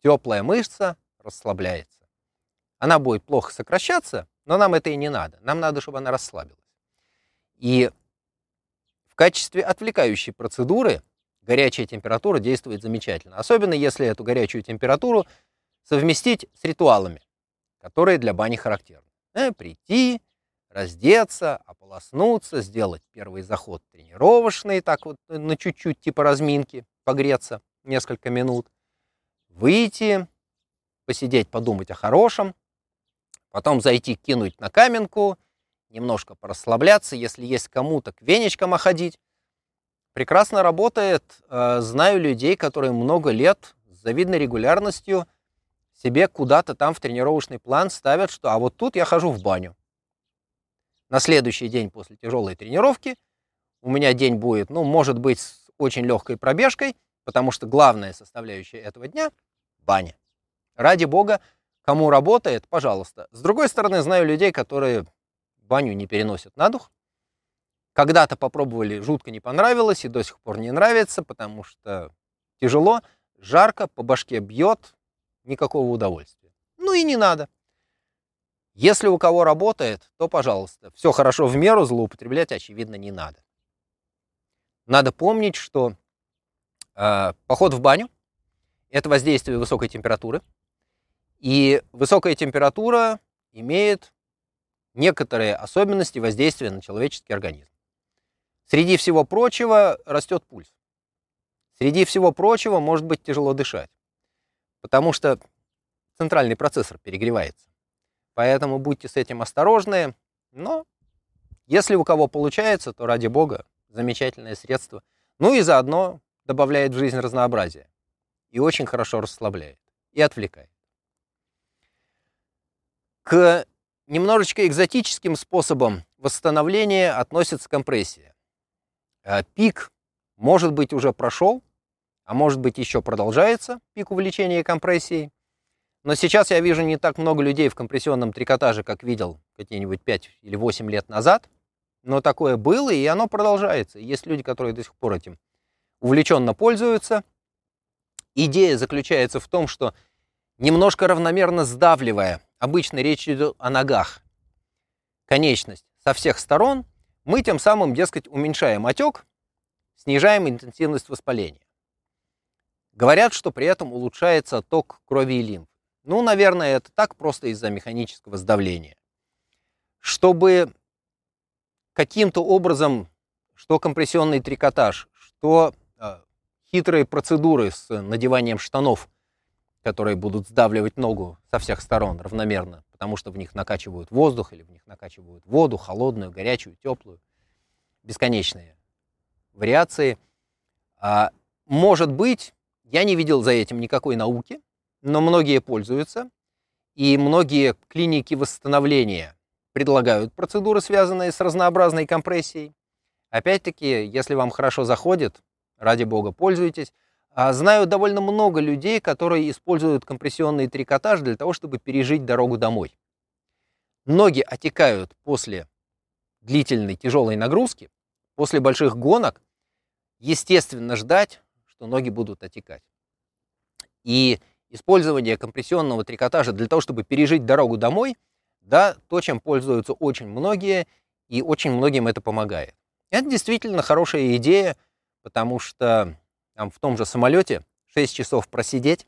Теплая мышца расслабляется. Она будет плохо сокращаться, но нам это и не надо. Нам надо, чтобы она расслабилась. И в качестве отвлекающей процедуры горячая температура действует замечательно. Особенно если эту горячую температуру совместить с ритуалами, которые для бани характерны. Э, прийти, раздеться, ополоснуться, сделать первый заход тренировочный, так вот на чуть-чуть типа разминки, погреться несколько минут, выйти, посидеть, подумать о хорошем, потом зайти, кинуть на каменку, немножко порасслабляться, если есть кому-то к венечкам оходить. Прекрасно работает. Э, знаю людей, которые много лет с завидной регулярностью себе куда-то там в тренировочный план ставят, что а вот тут я хожу в баню. На следующий день после тяжелой тренировки у меня день будет, ну, может быть, с очень легкой пробежкой, потому что главная составляющая этого дня – баня. Ради бога, кому работает, пожалуйста. С другой стороны, знаю людей, которые баню не переносят на дух. Когда-то попробовали, жутко не понравилось и до сих пор не нравится, потому что тяжело, жарко, по башке бьет, никакого удовольствия. Ну и не надо. Если у кого работает, то, пожалуйста, все хорошо в меру, злоупотреблять, очевидно, не надо. Надо помнить, что э, поход в баню – это воздействие высокой температуры, и высокая температура имеет некоторые особенности воздействия на человеческий организм. Среди всего прочего растет пульс. Среди всего прочего может быть тяжело дышать, потому что центральный процессор перегревается. Поэтому будьте с этим осторожны, но если у кого получается, то ради бога, замечательное средство. Ну и заодно добавляет в жизнь разнообразие. И очень хорошо расслабляет и отвлекает. К немножечко экзотическим способам восстановления относится компрессия. А пик, может быть, уже прошел, а может быть, еще продолжается пик увеличения компрессией. Но сейчас я вижу не так много людей в компрессионном трикотаже, как видел какие-нибудь 5 или 8 лет назад. Но такое было, и оно продолжается. Есть люди, которые до сих пор этим увлеченно пользуются. Идея заключается в том, что немножко равномерно сдавливая обычно речь идет о ногах, конечность со всех сторон, мы тем самым, дескать, уменьшаем отек, снижаем интенсивность воспаления. Говорят, что при этом улучшается ток крови и лимфы. Ну, наверное, это так просто из-за механического сдавления. Чтобы каким-то образом, что компрессионный трикотаж, что э, хитрые процедуры с надеванием штанов которые будут сдавливать ногу со всех сторон равномерно, потому что в них накачивают воздух или в них накачивают воду, холодную, горячую, теплую. Бесконечные вариации. А, может быть, я не видел за этим никакой науки, но многие пользуются, и многие клиники восстановления предлагают процедуры, связанные с разнообразной компрессией. Опять-таки, если вам хорошо заходит, ради бога, пользуйтесь. А знаю довольно много людей, которые используют компрессионный трикотаж для того, чтобы пережить дорогу домой. Ноги отекают после длительной тяжелой нагрузки, после больших гонок, естественно ждать, что ноги будут отекать. И использование компрессионного трикотажа для того, чтобы пережить дорогу домой, да, то, чем пользуются очень многие, и очень многим это помогает. Это действительно хорошая идея, потому что там, в том же самолете 6 часов просидеть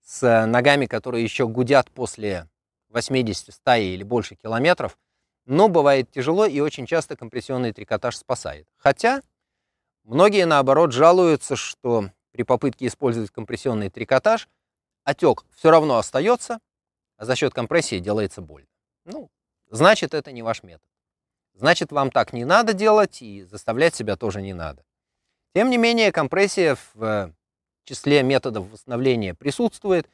с ногами, которые еще гудят после 80, 100 или больше километров, но бывает тяжело и очень часто компрессионный трикотаж спасает. Хотя многие, наоборот, жалуются, что при попытке использовать компрессионный трикотаж отек все равно остается, а за счет компрессии делается больно. Ну, значит, это не ваш метод. Значит, вам так не надо делать и заставлять себя тоже не надо. Тем не менее, компрессия в э, числе методов восстановления присутствует,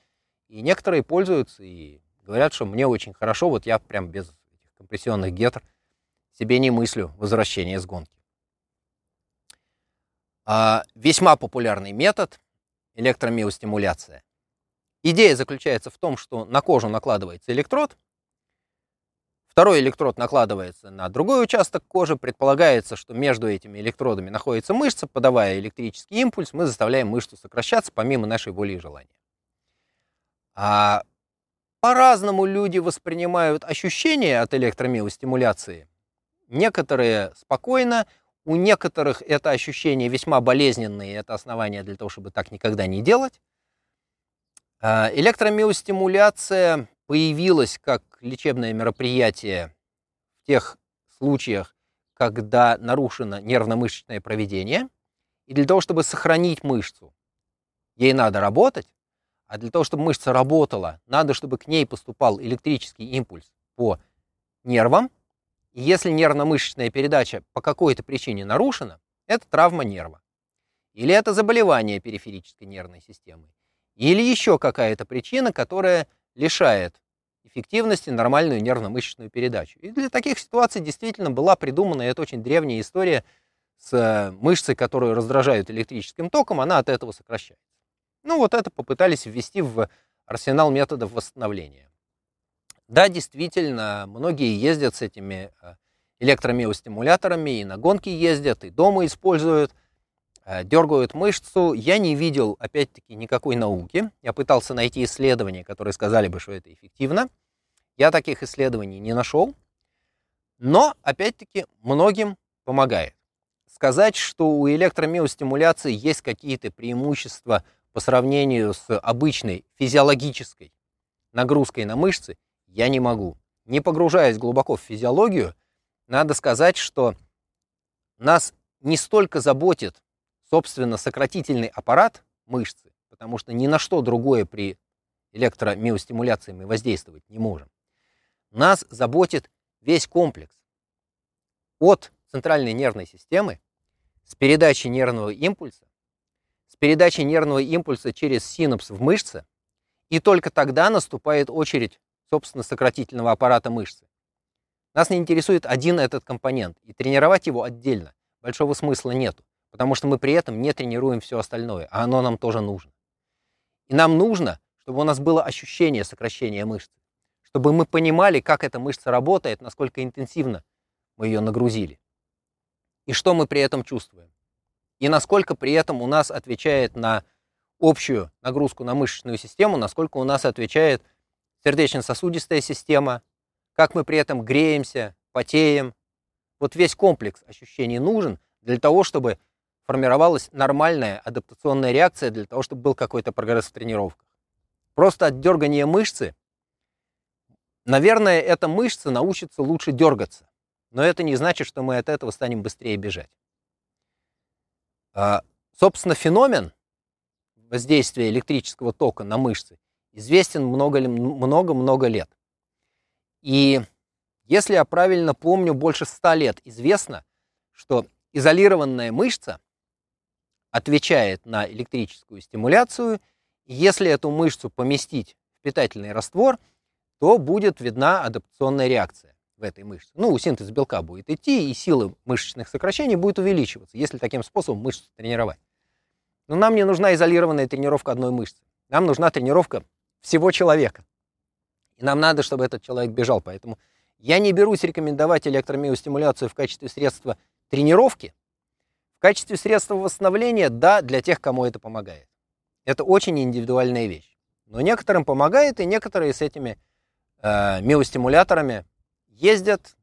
и некоторые пользуются и говорят, что мне очень хорошо, вот я прям без компрессионных гетр себе не мыслю возвращения с гонки. А, весьма популярный метод – электромиостимуляция. Идея заключается в том, что на кожу накладывается электрод, Второй электрод накладывается на другой участок кожи. Предполагается, что между этими электродами находится мышца. Подавая электрический импульс, мы заставляем мышцу сокращаться помимо нашей воли и желания. А по-разному люди воспринимают ощущения от электромиостимуляции. Некоторые спокойно, У некоторых это ощущение весьма болезненное, и это основание для того, чтобы так никогда не делать. А, электромиостимуляция появилась как лечебное мероприятие в тех случаях, когда нарушено нервно-мышечное проведение. И для того, чтобы сохранить мышцу, ей надо работать, а для того, чтобы мышца работала, надо, чтобы к ней поступал электрический импульс по нервам. И если нервно-мышечная передача по какой-то причине нарушена, это травма нерва. Или это заболевание периферической нервной системы. Или еще какая-то причина, которая лишает эффективности нормальную нервно-мышечную передачу. И для таких ситуаций действительно была придумана, это очень древняя история, с э, мышцей, которую раздражают электрическим током, она от этого сокращается. Ну вот это попытались ввести в арсенал методов восстановления. Да, действительно, многие ездят с этими э, электромиостимуляторами, и на гонки ездят, и дома используют, дергают мышцу. Я не видел, опять-таки, никакой науки. Я пытался найти исследования, которые сказали бы, что это эффективно. Я таких исследований не нашел. Но, опять-таки, многим помогает. Сказать, что у электромиостимуляции есть какие-то преимущества по сравнению с обычной физиологической нагрузкой на мышцы, я не могу. Не погружаясь глубоко в физиологию, надо сказать, что нас не столько заботит, собственно, сократительный аппарат мышцы, потому что ни на что другое при электромиостимуляции мы воздействовать не можем. Нас заботит весь комплекс. От центральной нервной системы с передачей нервного импульса с передачей нервного импульса через синапс в мышце, и только тогда наступает очередь, собственно, сократительного аппарата мышцы. Нас не интересует один этот компонент, и тренировать его отдельно большого смысла нету, потому что мы при этом не тренируем все остальное, а оно нам тоже нужно. И нам нужно, чтобы у нас было ощущение сокращения мышцы, чтобы мы понимали, как эта мышца работает, насколько интенсивно мы ее нагрузили. И что мы при этом чувствуем и насколько при этом у нас отвечает на общую нагрузку на мышечную систему, насколько у нас отвечает сердечно-сосудистая система, как мы при этом греемся, потеем. Вот весь комплекс ощущений нужен для того, чтобы формировалась нормальная адаптационная реакция, для того, чтобы был какой-то прогресс в тренировках. Просто от дергания мышцы, наверное, эта мышца научится лучше дергаться, но это не значит, что мы от этого станем быстрее бежать. А, собственно, феномен воздействия электрического тока на мышцы известен много-много лет. И если я правильно помню, больше ста лет известно, что изолированная мышца отвечает на электрическую стимуляцию. Если эту мышцу поместить в питательный раствор, то будет видна адаптационная реакция в этой мышце. Ну, синтез белка будет идти, и сила мышечных сокращений будет увеличиваться, если таким способом мышцу тренировать. Но нам не нужна изолированная тренировка одной мышцы. Нам нужна тренировка всего человека. И нам надо, чтобы этот человек бежал. Поэтому я не берусь рекомендовать электромиостимуляцию в качестве средства тренировки. Качестве средства восстановления, да, для тех, кому это помогает. Это очень индивидуальная вещь. Но некоторым помогает, и некоторые с этими э, миостимуляторами ездят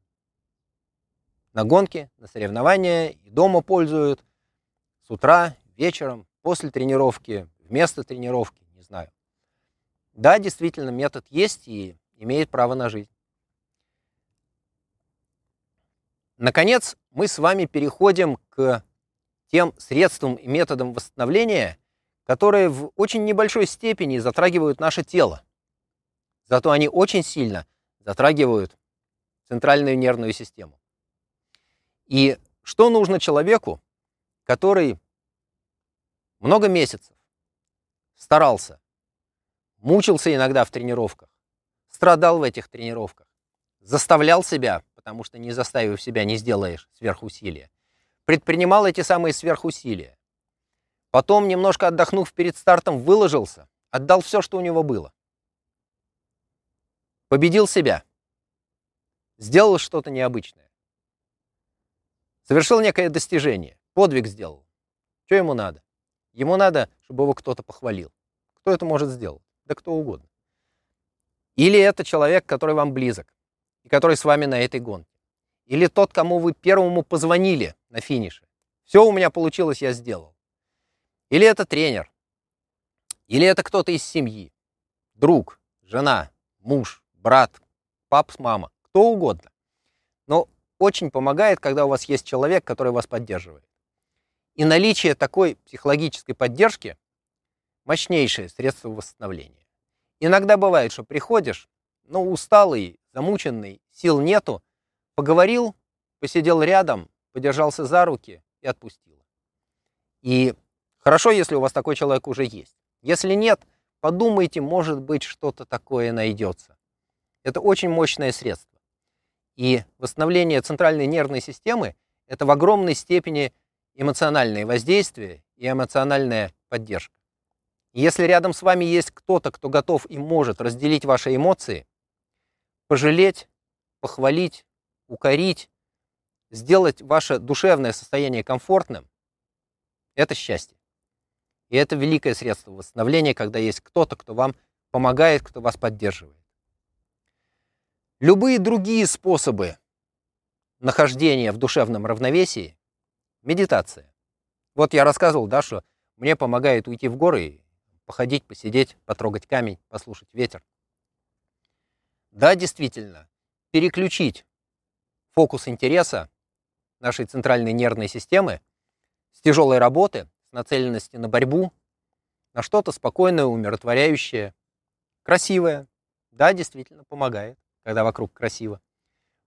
на гонки, на соревнования, и дома пользуют с утра, вечером, после тренировки, вместо тренировки, не знаю. Да, действительно, метод есть и имеет право на жизнь. Наконец, мы с вами переходим к тем средствам и методам восстановления, которые в очень небольшой степени затрагивают наше тело. Зато они очень сильно затрагивают центральную нервную систему. И что нужно человеку, который много месяцев старался, мучился иногда в тренировках, страдал в этих тренировках, заставлял себя, потому что не заставив себя не сделаешь сверхусилия, предпринимал эти самые сверхусилия. Потом, немножко отдохнув перед стартом, выложился, отдал все, что у него было. Победил себя – сделал что-то необычное. Совершил некое достижение, подвиг сделал. Что ему надо? Ему надо, чтобы его кто-то похвалил. Кто это может сделать? Да кто угодно. Или это человек, который вам близок, и который с вами на этой гонке. Или тот, кому вы первому позвонили на финише. Все у меня получилось, я сделал. Или это тренер, или это кто-то из семьи, друг, жена, муж, брат, пап, мама, кто угодно. Но очень помогает, когда у вас есть человек, который вас поддерживает. И наличие такой психологической поддержки – мощнейшее средство восстановления. Иногда бывает, что приходишь, ну, усталый, замученный, сил нету, поговорил, посидел рядом, подержался за руки и отпустил. И хорошо, если у вас такой человек уже есть. Если нет, подумайте, может быть, что-то такое найдется. Это очень мощное средство. И восстановление центральной нервной системы – это в огромной степени эмоциональное воздействие и эмоциональная поддержка. Если рядом с вами есть кто-то, кто готов и может разделить ваши эмоции, пожалеть, похвалить, укорить, сделать ваше душевное состояние комфортным, это счастье. И это великое средство восстановления, когда есть кто-то, кто вам помогает, кто вас поддерживает. Любые другие способы нахождения в душевном равновесии – медитация. Вот я рассказывал, да, что мне помогает уйти в горы, походить, посидеть, потрогать камень, послушать ветер. Да, действительно, переключить фокус интереса нашей центральной нервной системы с тяжелой работы нацеленности на борьбу, на что-то спокойное, умиротворяющее, красивое. Да, действительно помогает, когда вокруг красиво.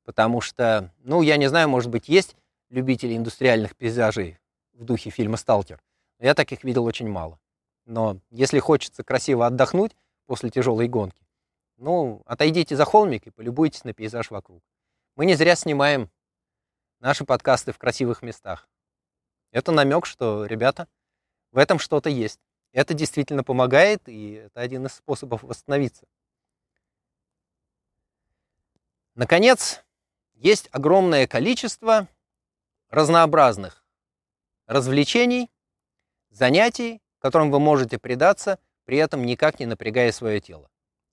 Потому что, ну, я не знаю, может быть, есть любители индустриальных пейзажей в духе фильма «Сталкер». Я таких видел очень мало. Но если хочется красиво отдохнуть после тяжелой гонки, ну, отойдите за холмик и полюбуйтесь на пейзаж вокруг. Мы не зря снимаем наши подкасты в красивых местах. Это намек, что, ребята, в этом что-то есть. Это действительно помогает, и это один из способов восстановиться. Наконец, есть огромное количество разнообразных развлечений, занятий, которым вы можете предаться, при этом никак не напрягая свое тело.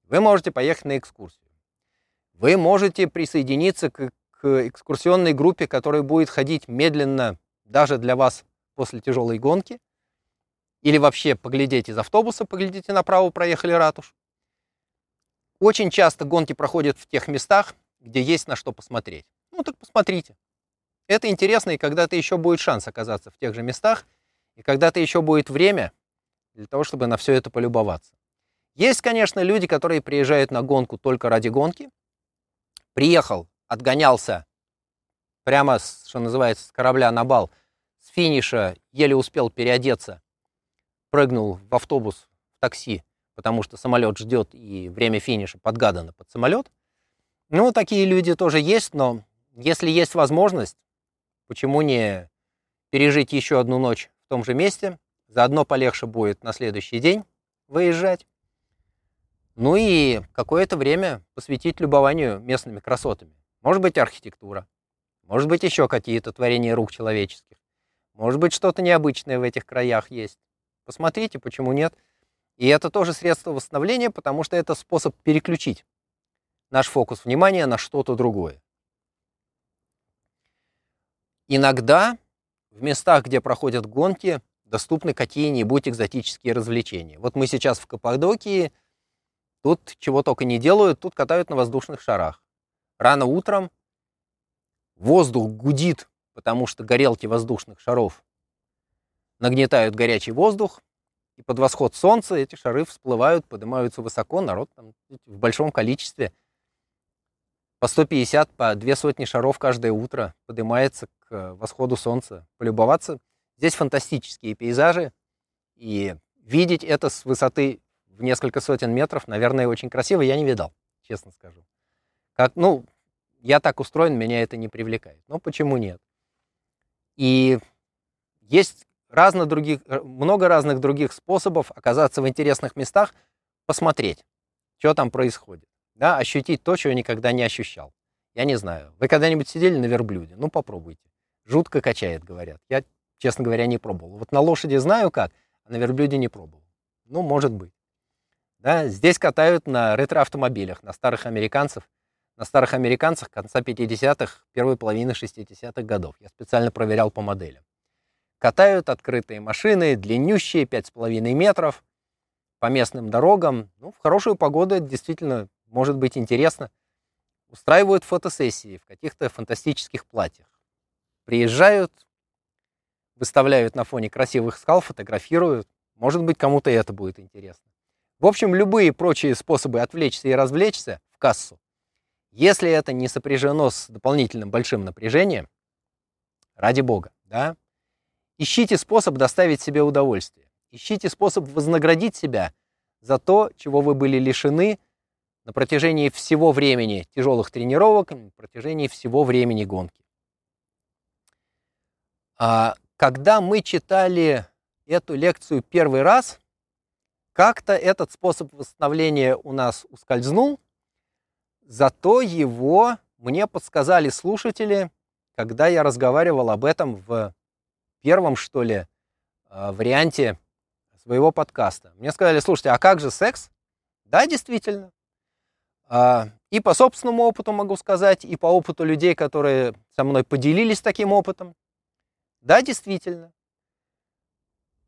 Вы можете поехать на экскурсию. Вы можете присоединиться к, к экскурсионной группе, которая будет ходить медленно даже для вас после тяжелой гонки, или вообще поглядеть из автобуса, поглядите направо, проехали ратуш. Очень часто гонки проходят в тех местах, где есть на что посмотреть. Ну так посмотрите. Это интересно, и когда-то еще будет шанс оказаться в тех же местах, и когда-то еще будет время для того, чтобы на все это полюбоваться. Есть, конечно, люди, которые приезжают на гонку только ради гонки. Приехал, отгонялся прямо, что называется, с корабля на бал – с финиша еле успел переодеться, прыгнул в автобус, в такси, потому что самолет ждет и время финиша подгадано под самолет. Ну, такие люди тоже есть, но если есть возможность, почему не пережить еще одну ночь в том же месте, заодно полегче будет на следующий день выезжать. Ну и какое-то время посвятить любованию местными красотами. Может быть, архитектура, может быть, еще какие-то творения рук человеческих. Может быть, что-то необычное в этих краях есть. Посмотрите, почему нет. И это тоже средство восстановления, потому что это способ переключить наш фокус внимания на что-то другое. Иногда в местах, где проходят гонки, доступны какие-нибудь экзотические развлечения. Вот мы сейчас в Каппадокии, тут чего только не делают, тут катают на воздушных шарах. Рано утром воздух гудит потому что горелки воздушных шаров нагнетают горячий воздух, и под восход солнца эти шары всплывают, поднимаются высоко, народ там в большом количестве, по 150, по две сотни шаров каждое утро поднимается к восходу солнца, полюбоваться. Здесь фантастические пейзажи, и видеть это с высоты в несколько сотен метров, наверное, очень красиво, я не видал, честно скажу. Как, ну, я так устроен, меня это не привлекает. Но почему нет? И есть разно других, э, много разных других способов оказаться в интересных местах, посмотреть, что там происходит. Да, ощутить то, чего никогда не ощущал. Я не знаю. Вы когда-нибудь сидели на верблюде? Ну, попробуйте. Жутко качает, говорят. Я, честно говоря, не пробовал. Вот на лошади знаю как, а на верблюде не пробовал. Ну, может быть. Да, здесь катают на ретро-автомобилях, на старых американцев, на старых американцах конца 50-х, первой половины 60-х годов. Я специально проверял по моделям. Катают открытые машины, длиннющие, 5,5 метров, по местным дорогам. Ну, в хорошую погоду это действительно может быть интересно. Устраивают фотосессии в каких-то фантастических платьях. Приезжают, выставляют на фоне красивых скал, фотографируют. Может быть, кому-то это будет интересно. В общем, любые прочие способы отвлечься и развлечься в кассу, если это не сопряжено с дополнительным большим напряжением, ради бога, да, ищите способ доставить себе удовольствие. Ищите способ вознаградить себя за то, чего вы были лишены на протяжении всего времени тяжелых тренировок, на протяжении всего времени гонки. А, когда мы читали эту лекцию первый раз, как-то этот способ восстановления у нас ускользнул, зато его мне подсказали слушатели, когда я разговаривал об этом в первом, что ли, а, варианте своего подкаста. Мне сказали, слушайте, а как же секс? Да, действительно. А, и по собственному опыту могу сказать, и по опыту людей, которые со мной поделились таким опытом. Да, действительно.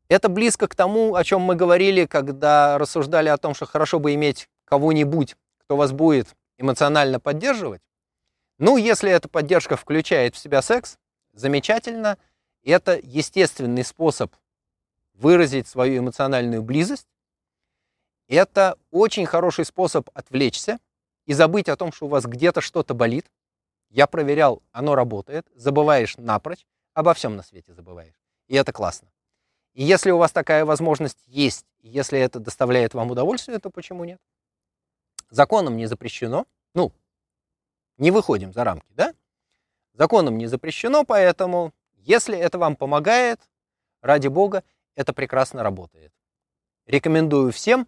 Это близко к тому, о чем мы говорили, когда рассуждали о том, что хорошо бы иметь кого-нибудь, кто вас будет эмоционально поддерживать. Ну, если эта поддержка включает в себя секс, замечательно. Это естественный способ выразить свою эмоциональную близость. Это очень хороший способ отвлечься, и забыть о том, что у вас где-то что-то болит. Я проверял, оно работает. Забываешь напрочь, обо всем на свете забываешь. И это классно. И если у вас такая возможность есть, если это доставляет вам удовольствие, то почему нет? Законом не запрещено. Ну, не выходим за рамки, да? Законом не запрещено, поэтому, если это вам помогает, ради бога, это прекрасно работает. Рекомендую всем,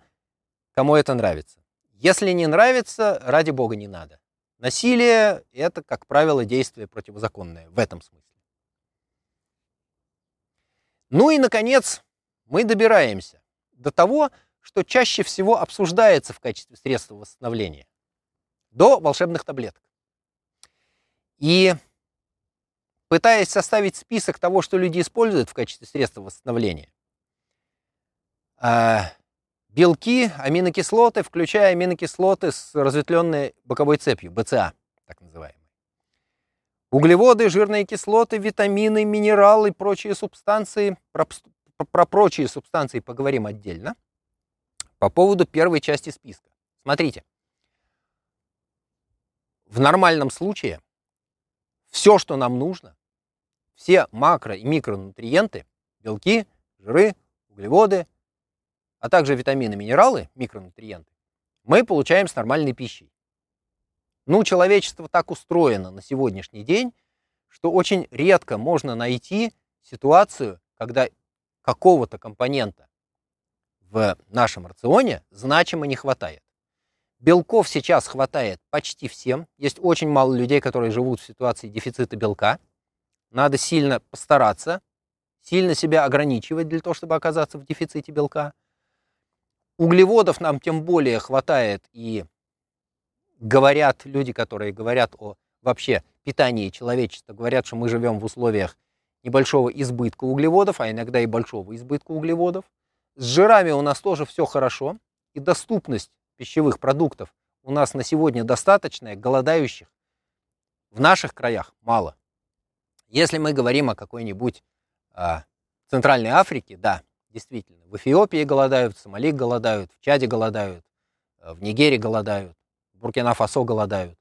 кому это нравится. Если не нравится, ради бога не надо. Насилие – это, как правило, действие противозаконное в этом смысле. Ну и, наконец, мы добираемся до того, что чаще всего обсуждается в качестве средства восстановления. До волшебных таблеток. И пытаясь составить список того, что люди используют в качестве средства восстановления, а, Белки, аминокислоты, включая аминокислоты с разветвленной боковой цепью, БЦА, так называемые. Углеводы, жирные кислоты, витамины, минералы, прочие субстанции. Про, про прочие субстанции поговорим отдельно. По поводу первой части списка. Смотрите. В нормальном случае все, что нам нужно, все макро- и микронутриенты, белки, жиры, углеводы, а также витамины, минералы, микронутриенты, мы получаем с нормальной пищей. Ну, человечество так устроено на сегодняшний день, что очень редко можно найти ситуацию, когда какого-то компонента в нашем рационе значимо не хватает. Белков сейчас хватает почти всем. Есть очень мало людей, которые живут в ситуации дефицита белка. Надо сильно постараться, сильно себя ограничивать для того, чтобы оказаться в дефиците белка. Углеводов нам тем более хватает, и говорят люди, которые говорят о вообще питании человечества, говорят, что мы живем в условиях небольшого избытка углеводов, а иногда и большого избытка углеводов. С жирами у нас тоже все хорошо, и доступность пищевых продуктов у нас на сегодня достаточная, голодающих в наших краях мало. Если мы говорим о какой-нибудь а, Центральной Африке, да, действительно. В Эфиопии голодают, в Сомали голодают, в Чаде голодают, э, в Нигере голодают, Буркина-Фасо голодают.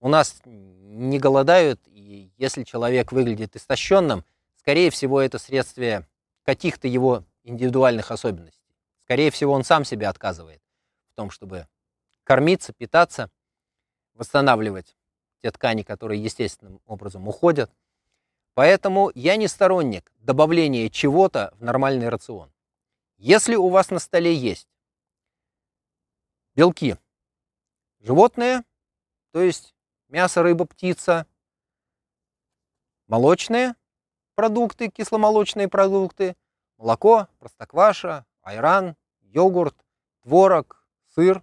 У нас не голодают, и если человек выглядит истощенным, скорее всего, это следствие каких-то его индивидуальных особенностей. Скорее всего, он сам себя отказывает в том, чтобы кормиться, питаться, восстанавливать те ткани, которые естественным образом уходят – Поэтому я не сторонник добавления чего-то в нормальный рацион. Если у вас на столе есть белки, животные, то есть мясо, рыба, птица, молочные продукты, кисломолочные продукты, молоко, простокваша, айран, йогурт, творог, сыр.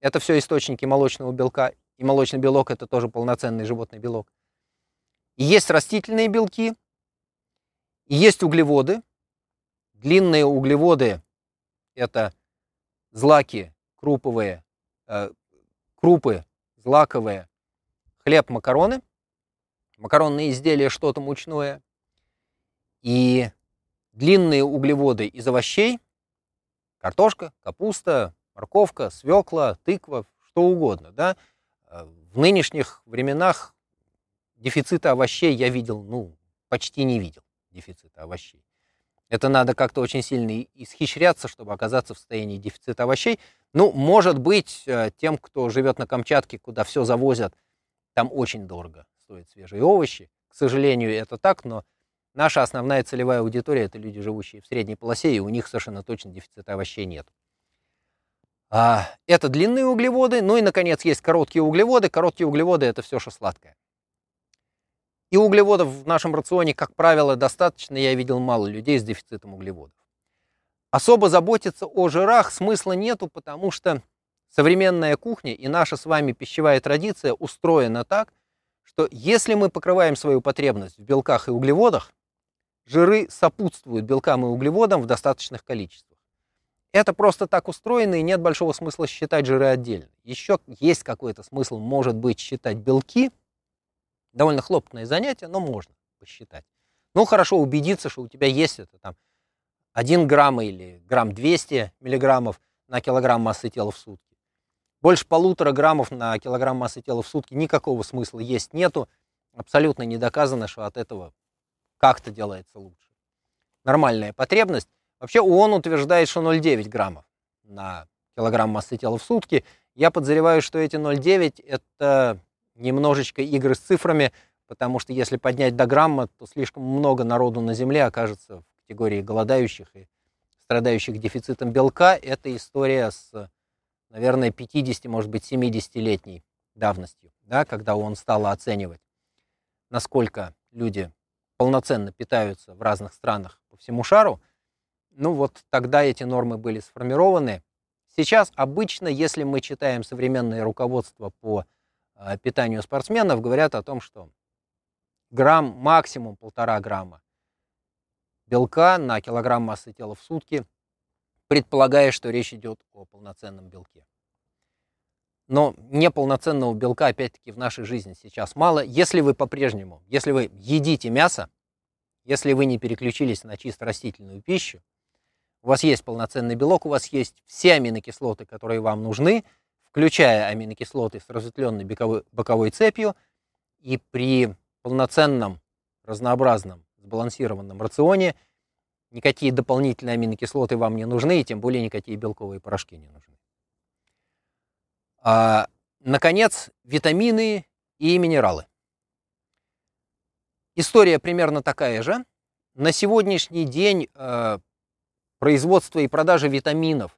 Это все источники молочного белка. И молочный белок это тоже полноценный животный белок. И есть растительные белки, и есть углеводы. Длинные углеводы это злаки круповые, крупы злаковые, хлеб, макароны, макаронные изделия, что-то мучное, и длинные углеводы из овощей, картошка, капуста, морковка, свекла, тыква, что угодно. Да? Э, в нынешних временах дефицита овощей я видел, ну, почти не видел дефицита овощей. Это надо как-то очень сильно исхищряться, чтобы оказаться в состоянии дефицита овощей. Ну, может быть, э, тем, кто живет на Камчатке, куда все завозят, там очень дорого стоят свежие овощи. К сожалению, это так, но наша основная целевая аудитория – это люди, живущие в средней полосе, и у них совершенно точно дефицита овощей нет. А, это длинные углеводы. Ну и, наконец, есть короткие углеводы. Короткие углеводы – это все, что сладкое. И углеводов в нашем рационе, как правило, достаточно. Я видел мало людей с дефицитом углеводов. Особо заботиться о жирах смысла нету, потому что современная кухня и наша с вами пищевая традиция устроена так, что если мы покрываем свою потребность в белках и углеводах, жиры сопутствуют белкам и углеводам в достаточных количествах. Это просто так устроено, и нет большого смысла считать жиры отдельно. Еще есть какой-то смысл, может быть, считать белки – Довольно хлопотное занятие, но можно посчитать. Ну, хорошо убедиться, что у тебя есть это там 1 грамм или грамм 200 миллиграммов на килограмм массы тела в сутки. Больше полутора граммов на килограмм массы тела в сутки никакого смысла есть нету. Абсолютно не доказано, что от этого как-то делается лучше. Нормальная потребность. Вообще ООН утверждает, что 0,9 граммов на килограмм массы тела в сутки. Я подозреваю, что эти 0,9 это немножечко игры с цифрами, потому что если поднять до грамма, то слишком много народу на Земле окажется в категории голодающих и страдающих дефицитом белка. Это история с, наверное, 50, может быть, 70-летней давностью, да, когда он стал оценивать, насколько люди полноценно питаются в разных странах по всему шару. Ну вот тогда эти нормы были сформированы. Сейчас обычно, если мы читаем современное руководство по питанию спортсменов говорят о том, что грамм, максимум полтора грамма белка на килограмм массы тела в сутки, предполагая, что речь идет о полноценном белке. Но неполноценного белка, опять-таки, в нашей жизни сейчас мало. Если вы по-прежнему, если вы едите мясо, если вы не переключились на чисто растительную пищу, у вас есть полноценный белок, у вас есть все аминокислоты, которые вам нужны, включая аминокислоты с разветвленной боковой, боковой цепью, и при полноценном, разнообразном, сбалансированном рационе никакие дополнительные аминокислоты вам не нужны, и тем более никакие белковые порошки не нужны. А, наконец, витамины и минералы. История примерно такая же. На сегодняшний день э, производство и продажа витаминов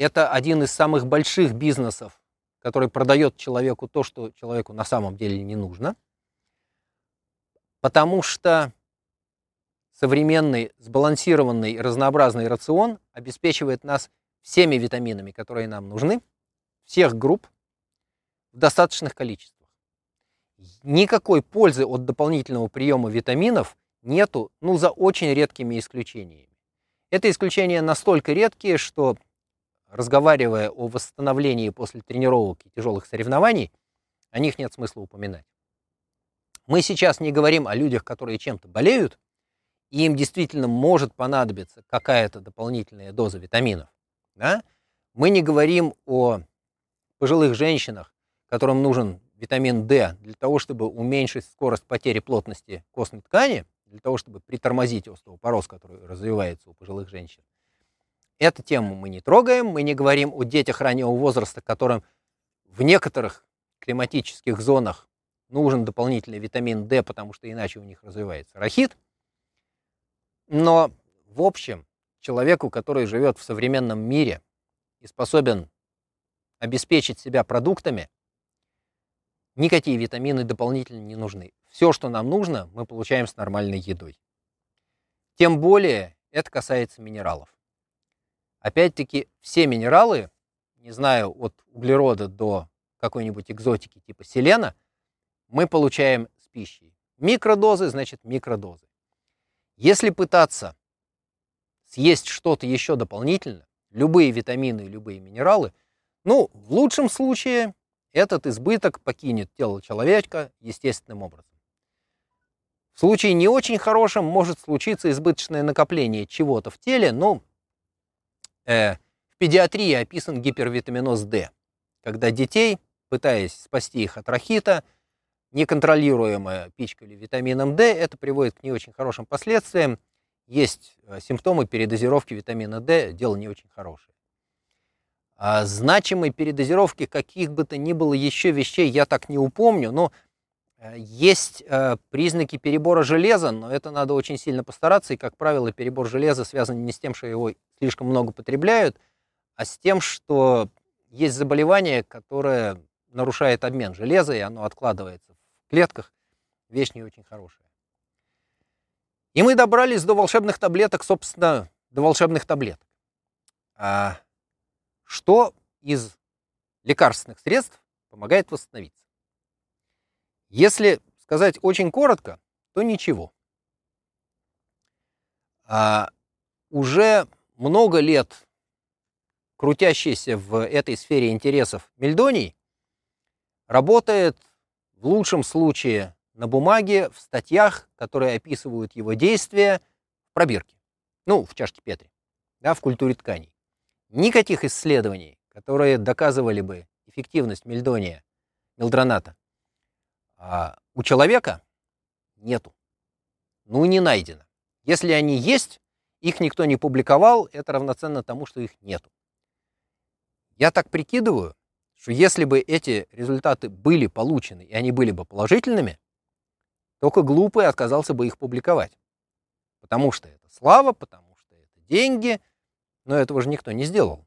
это один из самых больших бизнесов, который продает человеку то, что человеку на самом деле не нужно. Потому что современный, сбалансированный, разнообразный рацион обеспечивает нас всеми витаминами, которые нам нужны, всех групп, в достаточных количествах. Никакой пользы от дополнительного приема витаминов нету, ну, за очень редкими исключениями. Это исключения настолько редкие, что разговаривая о восстановлении после тренировок и тяжелых соревнований, о них нет смысла упоминать. Мы сейчас не говорим о людях, которые чем-то болеют, и им действительно может понадобиться какая-то дополнительная доза витаминов. Да? Мы не говорим о пожилых женщинах, которым нужен витамин D для того, чтобы уменьшить скорость потери плотности костной ткани, для того, чтобы притормозить остеопороз, который развивается у пожилых женщин. Эту тему мы не трогаем, мы не говорим о детях раннего возраста, которым в некоторых климатических зонах нужен дополнительный витамин D, потому что иначе у них развивается рахит. Но в общем, человеку, который живет в современном мире и способен обеспечить себя продуктами, никакие витамины дополнительно не нужны. Все, что нам нужно, мы получаем с нормальной едой. Тем более это касается минералов. Опять-таки, все минералы не знаю, от углерода до какой-нибудь экзотики типа селена, мы получаем с пищей. Микродозы значит микродозы. Если пытаться съесть что-то еще дополнительно, любые витамины, любые минералы, ну, в лучшем случае этот избыток покинет тело человека естественным образом. В случае не очень хорошем может случиться избыточное накопление чего-то в теле, но э, в педиатрии описан гипервитаминоз D, когда детей, пытаясь спасти их от рахита, неконтролируемо пичкали витамином D, это приводит к не очень хорошим последствиям. Есть э, симптомы передозировки витамина D, дело не очень хорошее. А значимой передозировки каких бы то ни было еще вещей я так не упомню, но э, есть э, признаки перебора железа, но это надо очень сильно постараться, и, как правило, перебор железа связан не с тем, что его слишком много потребляют, а с тем, что есть заболевание, которое нарушает обмен железа, и оно откладывается в клетках. Вещь не очень хорошая. И мы добрались до волшебных таблеток, собственно, до волшебных таблеток. А что из лекарственных средств помогает восстановиться? Если сказать очень коротко, то ничего. А уже много лет крутящийся в этой сфере интересов мельдоний работает в лучшем случае на бумаге, в статьях, которые описывают его действия в пробирке. Ну, в чашке Петри, да, в культуре тканей. Никаких исследований, которые доказывали бы эффективность мельдония, мелдроната, а у человека нету. Ну, не найдено. Если они есть, их никто не публиковал, это равноценно тому, что их нету. Я так прикидываю, что если бы эти результаты были получены, и они были бы положительными, только глупый отказался бы их публиковать. Потому что это слава, потому что это деньги, но этого же никто не сделал.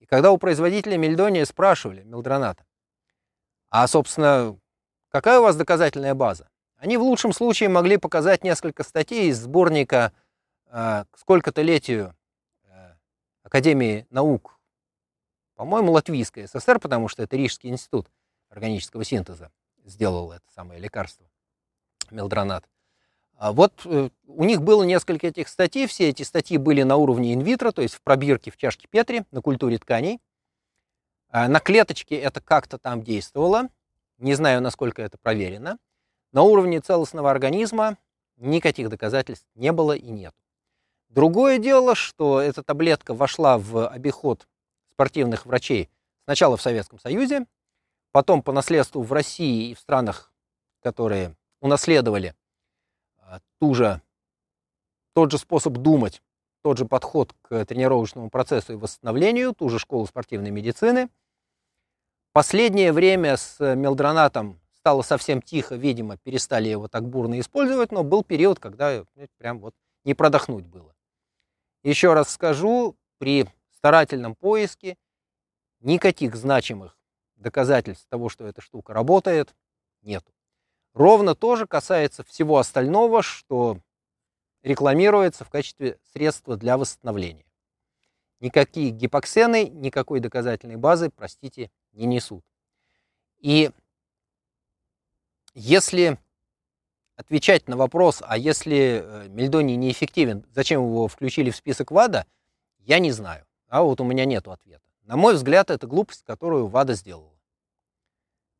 И когда у производителя мельдония спрашивали, мелдроната, а, собственно, какая у вас доказательная база? Они в лучшем случае могли показать несколько статей из сборника э, сколько-то летию э, Академии наук, по-моему, Латвийской ССР, потому что это Рижский институт органического синтеза сделал это самое лекарство, мелдронат. А вот э, у них было несколько этих статей, все эти статьи были на уровне инвитро, то есть в пробирке в чашке Петри, на культуре тканей. А на клеточке это как-то там действовало, не знаю, насколько это проверено. На уровне целостного организма никаких доказательств не было и нет. Другое дело, что эта таблетка вошла в обиход спортивных врачей сначала в Советском Союзе, потом по наследству в России и в странах, которые унаследовали а, ту же, тот же способ думать, тот же подход к тренировочному процессу и восстановлению, ту же школу спортивной медицины. Последнее время с мелдронатом стало совсем тихо, видимо, перестали его так бурно использовать, но был период, когда прям вот не продохнуть было. Еще раз скажу, при старательном поиске никаких значимых доказательств того, что эта штука работает, нету. Ровно то же касается всего остального, что рекламируется в качестве средства для восстановления. Никакие гипоксены, никакой доказательной базы, простите, не несут. И если отвечать на вопрос, а если э, мельдоний неэффективен, зачем его включили в список ВАДА, я не знаю. А вот у меня нет ответа. На мой взгляд, это глупость, которую ВАДА сделала.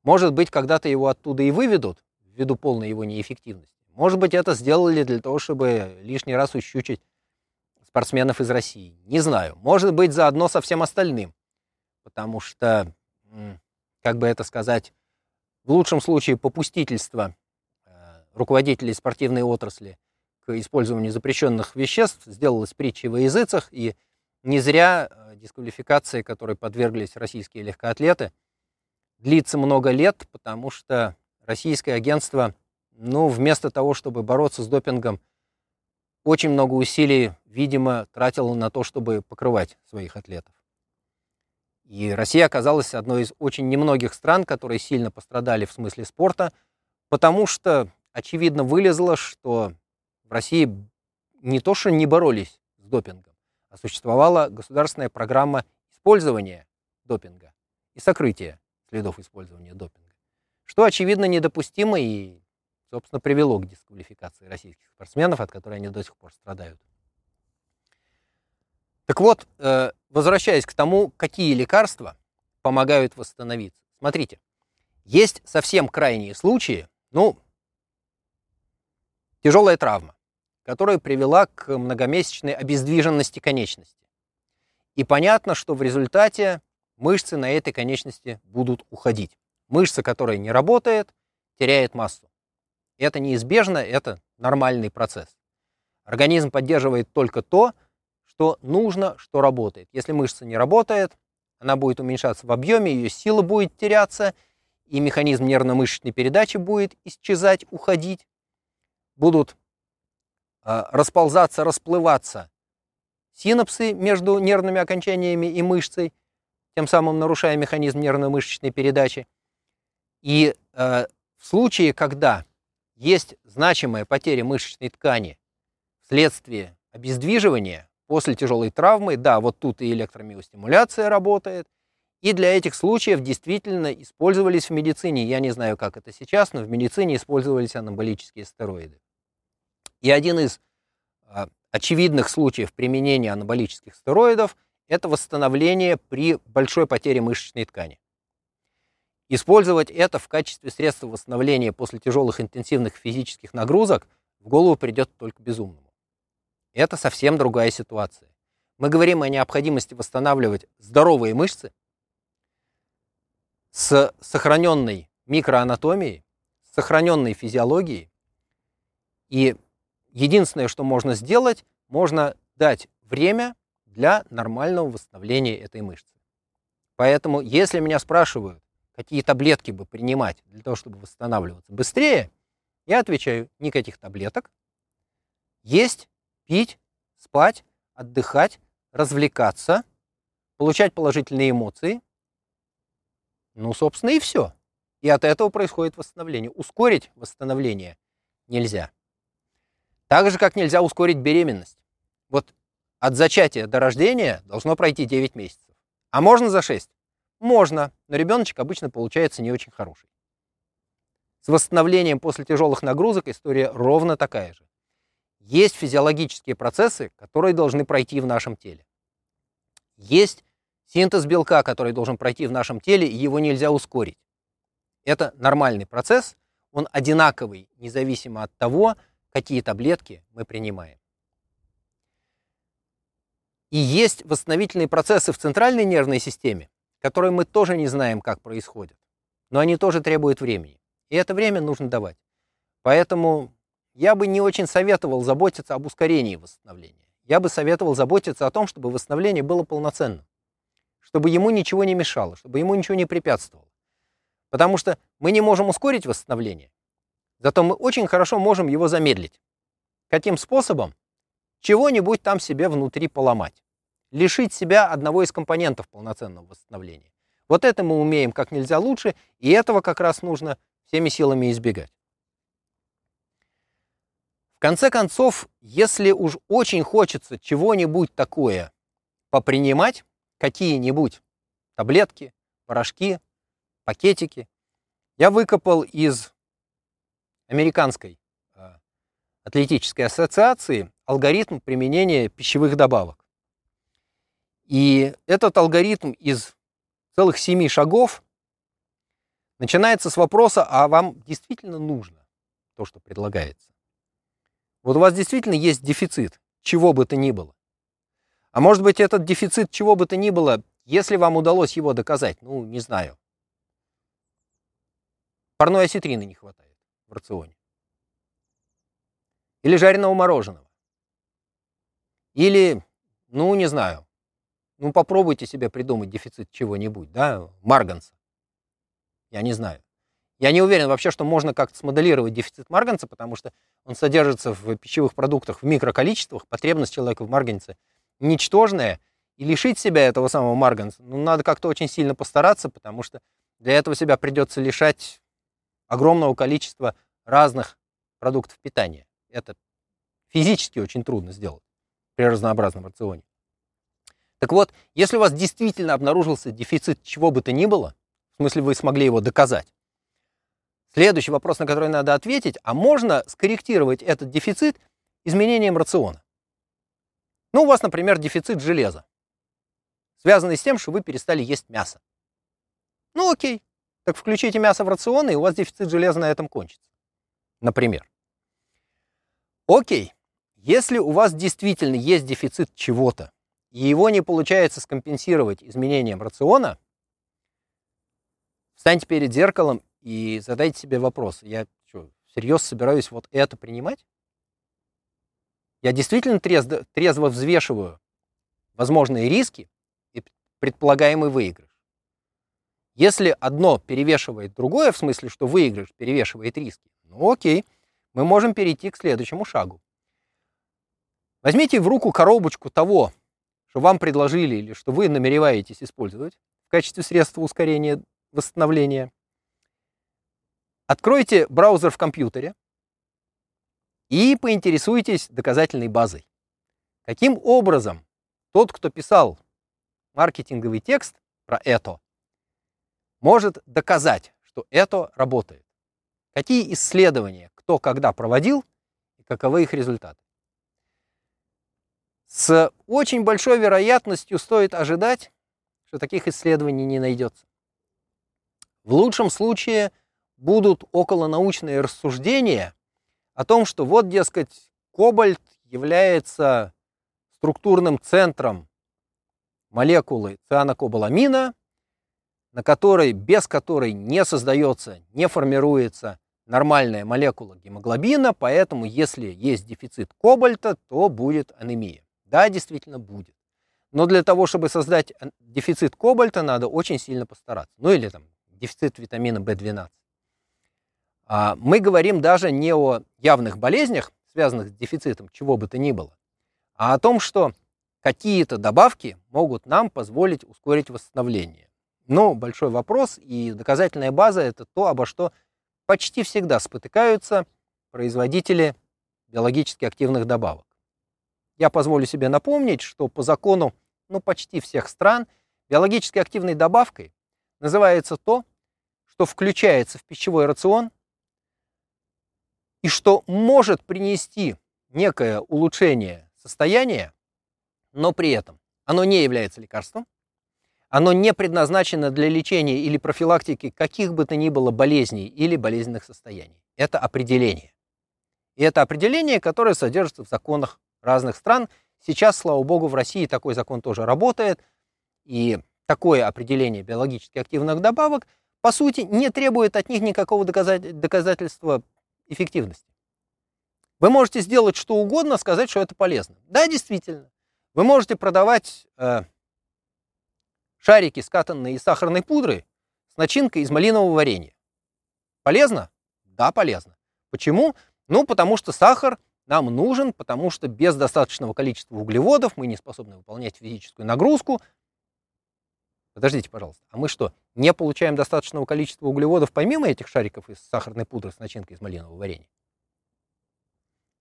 Может быть, когда-то его оттуда и выведут, ввиду полной его неэффективности. Может быть, это сделали для того, чтобы лишний раз ущучить спортсменов из России. Не знаю. Может быть, заодно со всем остальным. Потому что, как бы это сказать, в лучшем случае попустительство руководителей спортивной отрасли к использованию запрещенных веществ сделалось притчей во языцах, и не зря э, дисквалификации, которой подверглись российские легкоатлеты, длится много лет, потому что российское агентство, ну, вместо того, чтобы бороться с допингом, очень много усилий, видимо, тратило на то, чтобы покрывать своих атлетов. И Россия оказалась одной из очень немногих стран, которые сильно пострадали в смысле спорта, потому что, очевидно, вылезло, что в России не то, что не боролись с допингом, а существовала государственная программа использования допинга и сокрытия следов использования допинга, что, очевидно, недопустимо и, собственно, привело к дисквалификации российских спортсменов, от которой они до сих пор страдают. Так вот, э, возвращаясь к тому, какие лекарства помогают восстановиться. Смотрите, есть совсем крайние случаи, ну, тяжелая травма, которая привела к многомесячной обездвиженности конечности. И понятно, что в результате мышцы на этой конечности будут уходить. Мышца, которая не работает, теряет массу. Это неизбежно, это нормальный процесс. Организм поддерживает только то, что нужно, что работает. Если мышца не работает, она будет уменьшаться в объеме, ее сила будет теряться, и механизм нервно-мышечной передачи будет исчезать, уходить. Будут э, расползаться, расплываться синапсы между нервными окончаниями и мышцей, тем самым нарушая механизм нервно-мышечной передачи. И э, в случае, когда есть значимая потеря мышечной ткани вследствие обездвиживания после тяжелой травмы, да, вот тут и электромиостимуляция работает, и для этих случаев действительно использовались в медицине, я не знаю, как это сейчас, но в медицине использовались анаболические стероиды. И один из а, очевидных случаев применения анаболических стероидов – это восстановление при большой потере мышечной ткани. Использовать это в качестве средства восстановления после тяжелых интенсивных физических нагрузок в голову придет только безумному. Это совсем другая ситуация. Мы говорим о необходимости восстанавливать здоровые мышцы с сохраненной микроанатомией, с сохраненной физиологией. И единственное, что можно сделать, можно дать время для нормального восстановления этой мышцы. Поэтому, если меня спрашивают, какие таблетки бы принимать для того, чтобы восстанавливаться быстрее, я отвечаю, никаких таблеток. Есть, пить, спать, отдыхать, развлекаться, получать положительные эмоции. Ну, собственно, и все. И от этого происходит восстановление. Ускорить восстановление нельзя. Так же, как нельзя ускорить беременность. Вот от зачатия до рождения должно пройти 9 месяцев. А можно за 6? Можно, но ребеночек обычно получается не очень хороший. С восстановлением после тяжелых нагрузок история ровно такая же. Есть физиологические процессы, которые должны пройти в нашем теле. Есть синтез белка, который должен пройти в нашем теле, и его нельзя ускорить. Это нормальный процесс, он одинаковый, независимо от того, какие таблетки мы принимаем. И есть восстановительные процессы в центральной нервной системе, которые мы тоже не знаем, как происходят. Но они тоже требуют времени. И это время нужно давать. Поэтому я бы не очень советовал заботиться об ускорении восстановления. Я бы советовал заботиться о том, чтобы восстановление было полноценным. Чтобы ему ничего не мешало, чтобы ему ничего не препятствовало. Потому что мы не можем ускорить восстановление, зато мы очень хорошо можем его замедлить. Каким способом? Чего-нибудь там себе внутри поломать лишить себя одного из компонентов полноценного восстановления. Вот это мы умеем как нельзя лучше, и этого как раз нужно всеми силами избегать. В конце концов, если уж очень хочется чего-нибудь такое попринимать, какие-нибудь таблетки, порошки, пакетики, я выкопал из американской э, атлетической ассоциации алгоритм применения пищевых добавок. И этот алгоритм из целых семи шагов начинается с вопроса, а вам действительно нужно то, что предлагается? Вот у вас действительно есть дефицит, чего бы то ни было. А может быть, этот дефицит чего бы то ни было, если вам удалось его доказать, ну, не знаю. Парной осетрины не хватает в рационе. Или жареного мороженого. Или, ну, не знаю, ну, попробуйте себе придумать дефицит чего-нибудь, да, марганца. Я не знаю. Я не уверен вообще, что можно как-то смоделировать дефицит марганца, потому что он содержится в пищевых продуктах в микроколичествах, потребность человека в марганце ничтожная, и лишить себя этого самого марганца, ну, надо как-то очень сильно постараться, потому что для этого себя придется лишать огромного количества разных продуктов питания. Это физически очень трудно сделать при разнообразном рационе. Так вот, если у вас действительно обнаружился дефицит чего бы то ни было, в смысле вы смогли его доказать, следующий вопрос, на который надо ответить, а можно скорректировать этот дефицит изменением рациона? Ну, у вас, например, дефицит железа, связанный с тем, что вы перестали есть мясо. Ну, окей, так включите мясо в рацион, и у вас дефицит железа на этом кончится. Например. Окей, если у вас действительно есть дефицит чего-то, и его не получается скомпенсировать изменением рациона, встаньте перед зеркалом и задайте себе вопрос. Я что, всерьез собираюсь вот это принимать? Я действительно трезво, трезво взвешиваю возможные риски и предполагаемый выигрыш. Если одно перевешивает другое, в смысле, что выигрыш перевешивает риски, ну окей, мы можем перейти к следующему шагу. Возьмите в руку коробочку того, что вам предложили или что вы намереваетесь использовать в качестве средства ускорения восстановления. Откройте браузер в компьютере и поинтересуйтесь доказательной базой. Каким образом тот, кто писал маркетинговый текст про это, может доказать, что это работает? Какие исследования кто когда проводил и каковы их результаты? С очень большой вероятностью стоит ожидать, что таких исследований не найдется. В лучшем случае будут околонаучные рассуждения о том, что вот, дескать, кобальт является структурным центром молекулы цианокобаламина, на которой, без которой не создается, не формируется нормальная молекула гемоглобина, поэтому если есть дефицит кобальта, то будет анемия. Да, действительно будет. Но для того, чтобы создать дефицит кобальта, надо очень сильно постараться. Ну или там дефицит витамина В12. А мы говорим даже не о явных болезнях, связанных с дефицитом чего бы то ни было, а о том, что какие-то добавки могут нам позволить ускорить восстановление. Но большой вопрос, и доказательная база – это то, обо что почти всегда спотыкаются производители биологически активных добавок. Я позволю себе напомнить, что по закону ну, почти всех стран биологически активной добавкой называется то, что включается в пищевой рацион и что может принести некое улучшение состояния, но при этом оно не является лекарством, оно не предназначено для лечения или профилактики каких бы то ни было болезней или болезненных состояний. Это определение. И это определение, которое содержится в законах разных стран. Сейчас, слава богу, в России такой закон тоже работает, и такое определение биологически активных добавок, по сути, не требует от них никакого доказательства эффективности. Вы можете сделать что угодно, сказать, что это полезно. Да, действительно. Вы можете продавать э, шарики, скатанные из сахарной пудры, с начинкой из малинового варенья. Полезно? Да, полезно. Почему? Ну, потому что сахар нам нужен, потому что без достаточного количества углеводов мы не способны выполнять физическую нагрузку. Подождите, пожалуйста, а мы что, не получаем достаточного количества углеводов помимо этих шариков из сахарной пудры с начинкой из малинового варенья?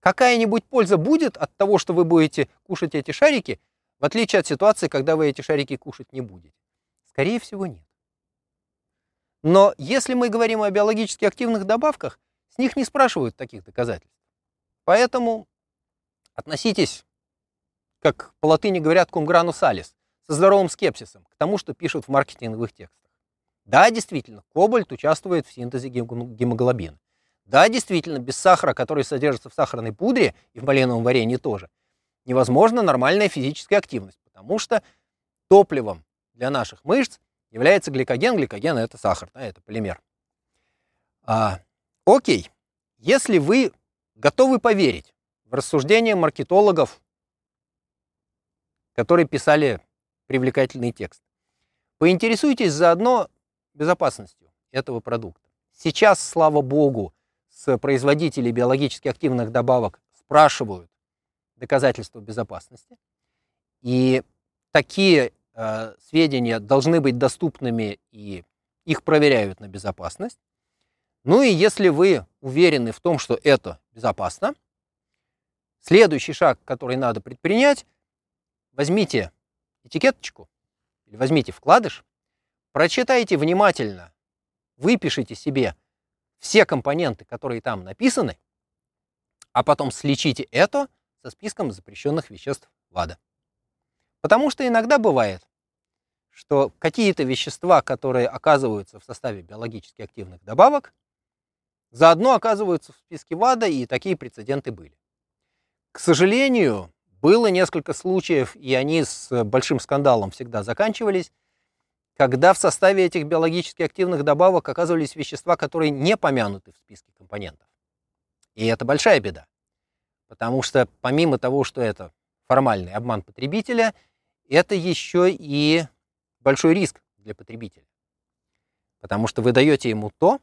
Какая-нибудь польза будет от того, что вы будете кушать эти шарики, в отличие от ситуации, когда вы эти шарики кушать не будете? Скорее всего, нет. Но если мы говорим о биологически активных добавках, с них не спрашивают таких доказательств. Поэтому относитесь, как по латыни говорят, cum granu salis, со здоровым скепсисом к тому, что пишут в маркетинговых текстах. Да, действительно, кобальт участвует в синтезе гемоглобина. Да, действительно, без сахара, который содержится в сахарной пудре и в малиновом варенье тоже, невозможна нормальная физическая активность, потому что топливом для наших мышц является гликоген. Гликоген – это сахар, да, это полимер. А, окей, если вы готовы поверить в рассуждения маркетологов, которые писали привлекательный текст. Поинтересуйтесь заодно безопасностью этого продукта. Сейчас, слава богу, с производителей биологически активных добавок спрашивают доказательства безопасности. И такие э, сведения должны быть доступными, и их проверяют на безопасность. Ну и если вы уверены в том, что это безопасно, следующий шаг, который надо предпринять, возьмите этикеточку или возьмите вкладыш, прочитайте внимательно, выпишите себе все компоненты, которые там написаны, а потом сличите это со списком запрещенных веществ ВАДА. Потому что иногда бывает, что какие-то вещества, которые оказываются в составе биологически активных добавок, заодно оказываются в списке ВАДА, и такие прецеденты были. К сожалению, было несколько случаев, и они с большим скандалом всегда заканчивались, когда в составе этих биологически активных добавок оказывались вещества, которые не помянуты в списке компонентов. И это большая беда, потому что помимо того, что это формальный обман потребителя, это еще и большой риск для потребителя. Потому что вы даете ему то,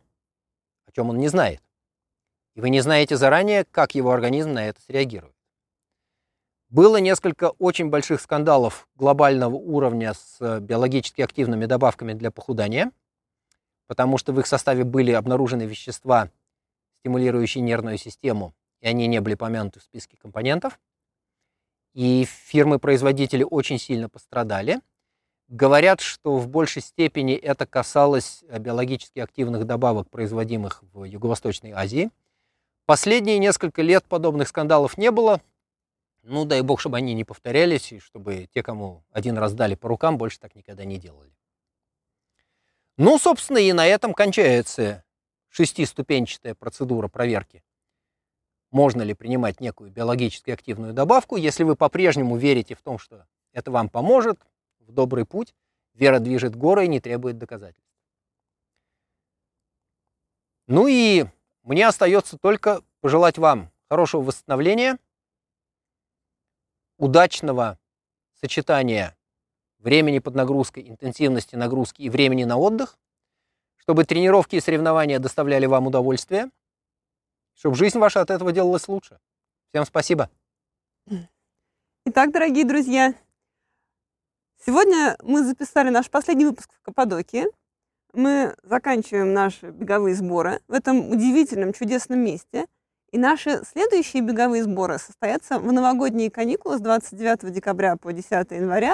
о чем он не знает. И вы не знаете заранее, как его организм на это среагирует. Было несколько очень больших скандалов глобального уровня с биологически активными добавками для похудания, потому что в их составе были обнаружены вещества, стимулирующие нервную систему, и они не были помянуты в списке компонентов. И фирмы-производители очень сильно пострадали. Говорят, что в большей степени это касалось биологически активных добавок, производимых в Юго-Восточной Азии. Последние несколько лет подобных скандалов не было, ну, дай бог, чтобы они не повторялись, и чтобы те, кому один раз дали по рукам, больше так никогда не делали. Ну, собственно, и на этом кончается шестиступенчатая процедура проверки. Можно ли принимать некую биологически активную добавку, если вы по-прежнему верите в том, что это вам поможет, в добрый путь, вера движет горы и не требует доказательств. Ну и мне остается только пожелать вам хорошего восстановления – удачного сочетания времени под нагрузкой, интенсивности нагрузки и времени на отдых, чтобы тренировки и соревнования доставляли вам удовольствие, чтобы жизнь ваша от этого делалась лучше. Всем спасибо. Итак, дорогие друзья, сегодня мы записали наш последний выпуск в Каппадокии. Мы заканчиваем наши беговые сборы в этом удивительном, чудесном месте – и наши следующие беговые сборы состоятся в новогодние каникулы с 29 декабря по 10 января,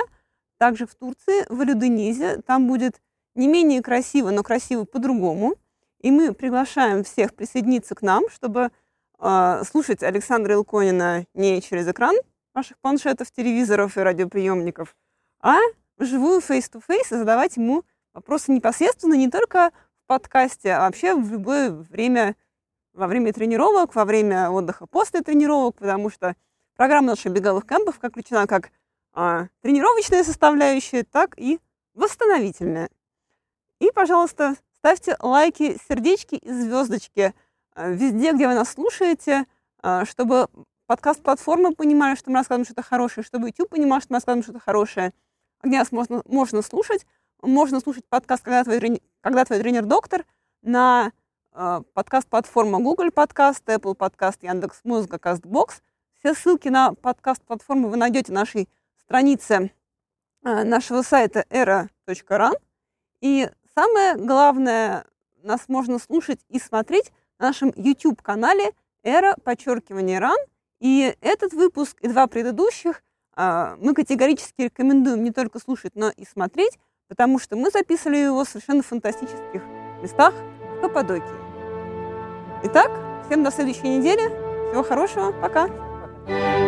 также в Турции, в Алюденизе. Там будет не менее красиво, но красиво по-другому. И мы приглашаем всех присоединиться к нам, чтобы э, слушать Александра Илконина не через экран ваших планшетов, телевизоров и радиоприемников, а вживую face-to-face и задавать ему вопросы непосредственно не только в подкасте, а вообще в любое время во время тренировок, во время отдыха после тренировок, потому что программа наших беговых кемпов как включена как а, тренировочная составляющая, так и восстановительная. И, пожалуйста, ставьте лайки, сердечки и звездочки а, везде, где вы нас слушаете, а, чтобы подкаст-платформа понимали, что мы рассказываем что-то хорошее, чтобы YouTube понимал, что мы рассказываем что-то хорошее. Где нас можно, можно слушать. Можно слушать подкаст «Когда твой, когда твой тренер-доктор» на а, подкаст-платформа Google Подкаст, Apple Подкаст, Яндекс Музыка, Кастбокс. Все ссылки на подкаст-платформы вы найдете на нашей странице а, нашего сайта era.ran. И самое главное, нас можно слушать и смотреть на нашем YouTube-канале Era, подчеркивание РАН. И этот выпуск и два предыдущих а, мы категорически рекомендуем не только слушать, но и смотреть, потому что мы записывали его в совершенно фантастических местах в Каппадокии. Итак, всем до следующей недели. Всего хорошего. Пока.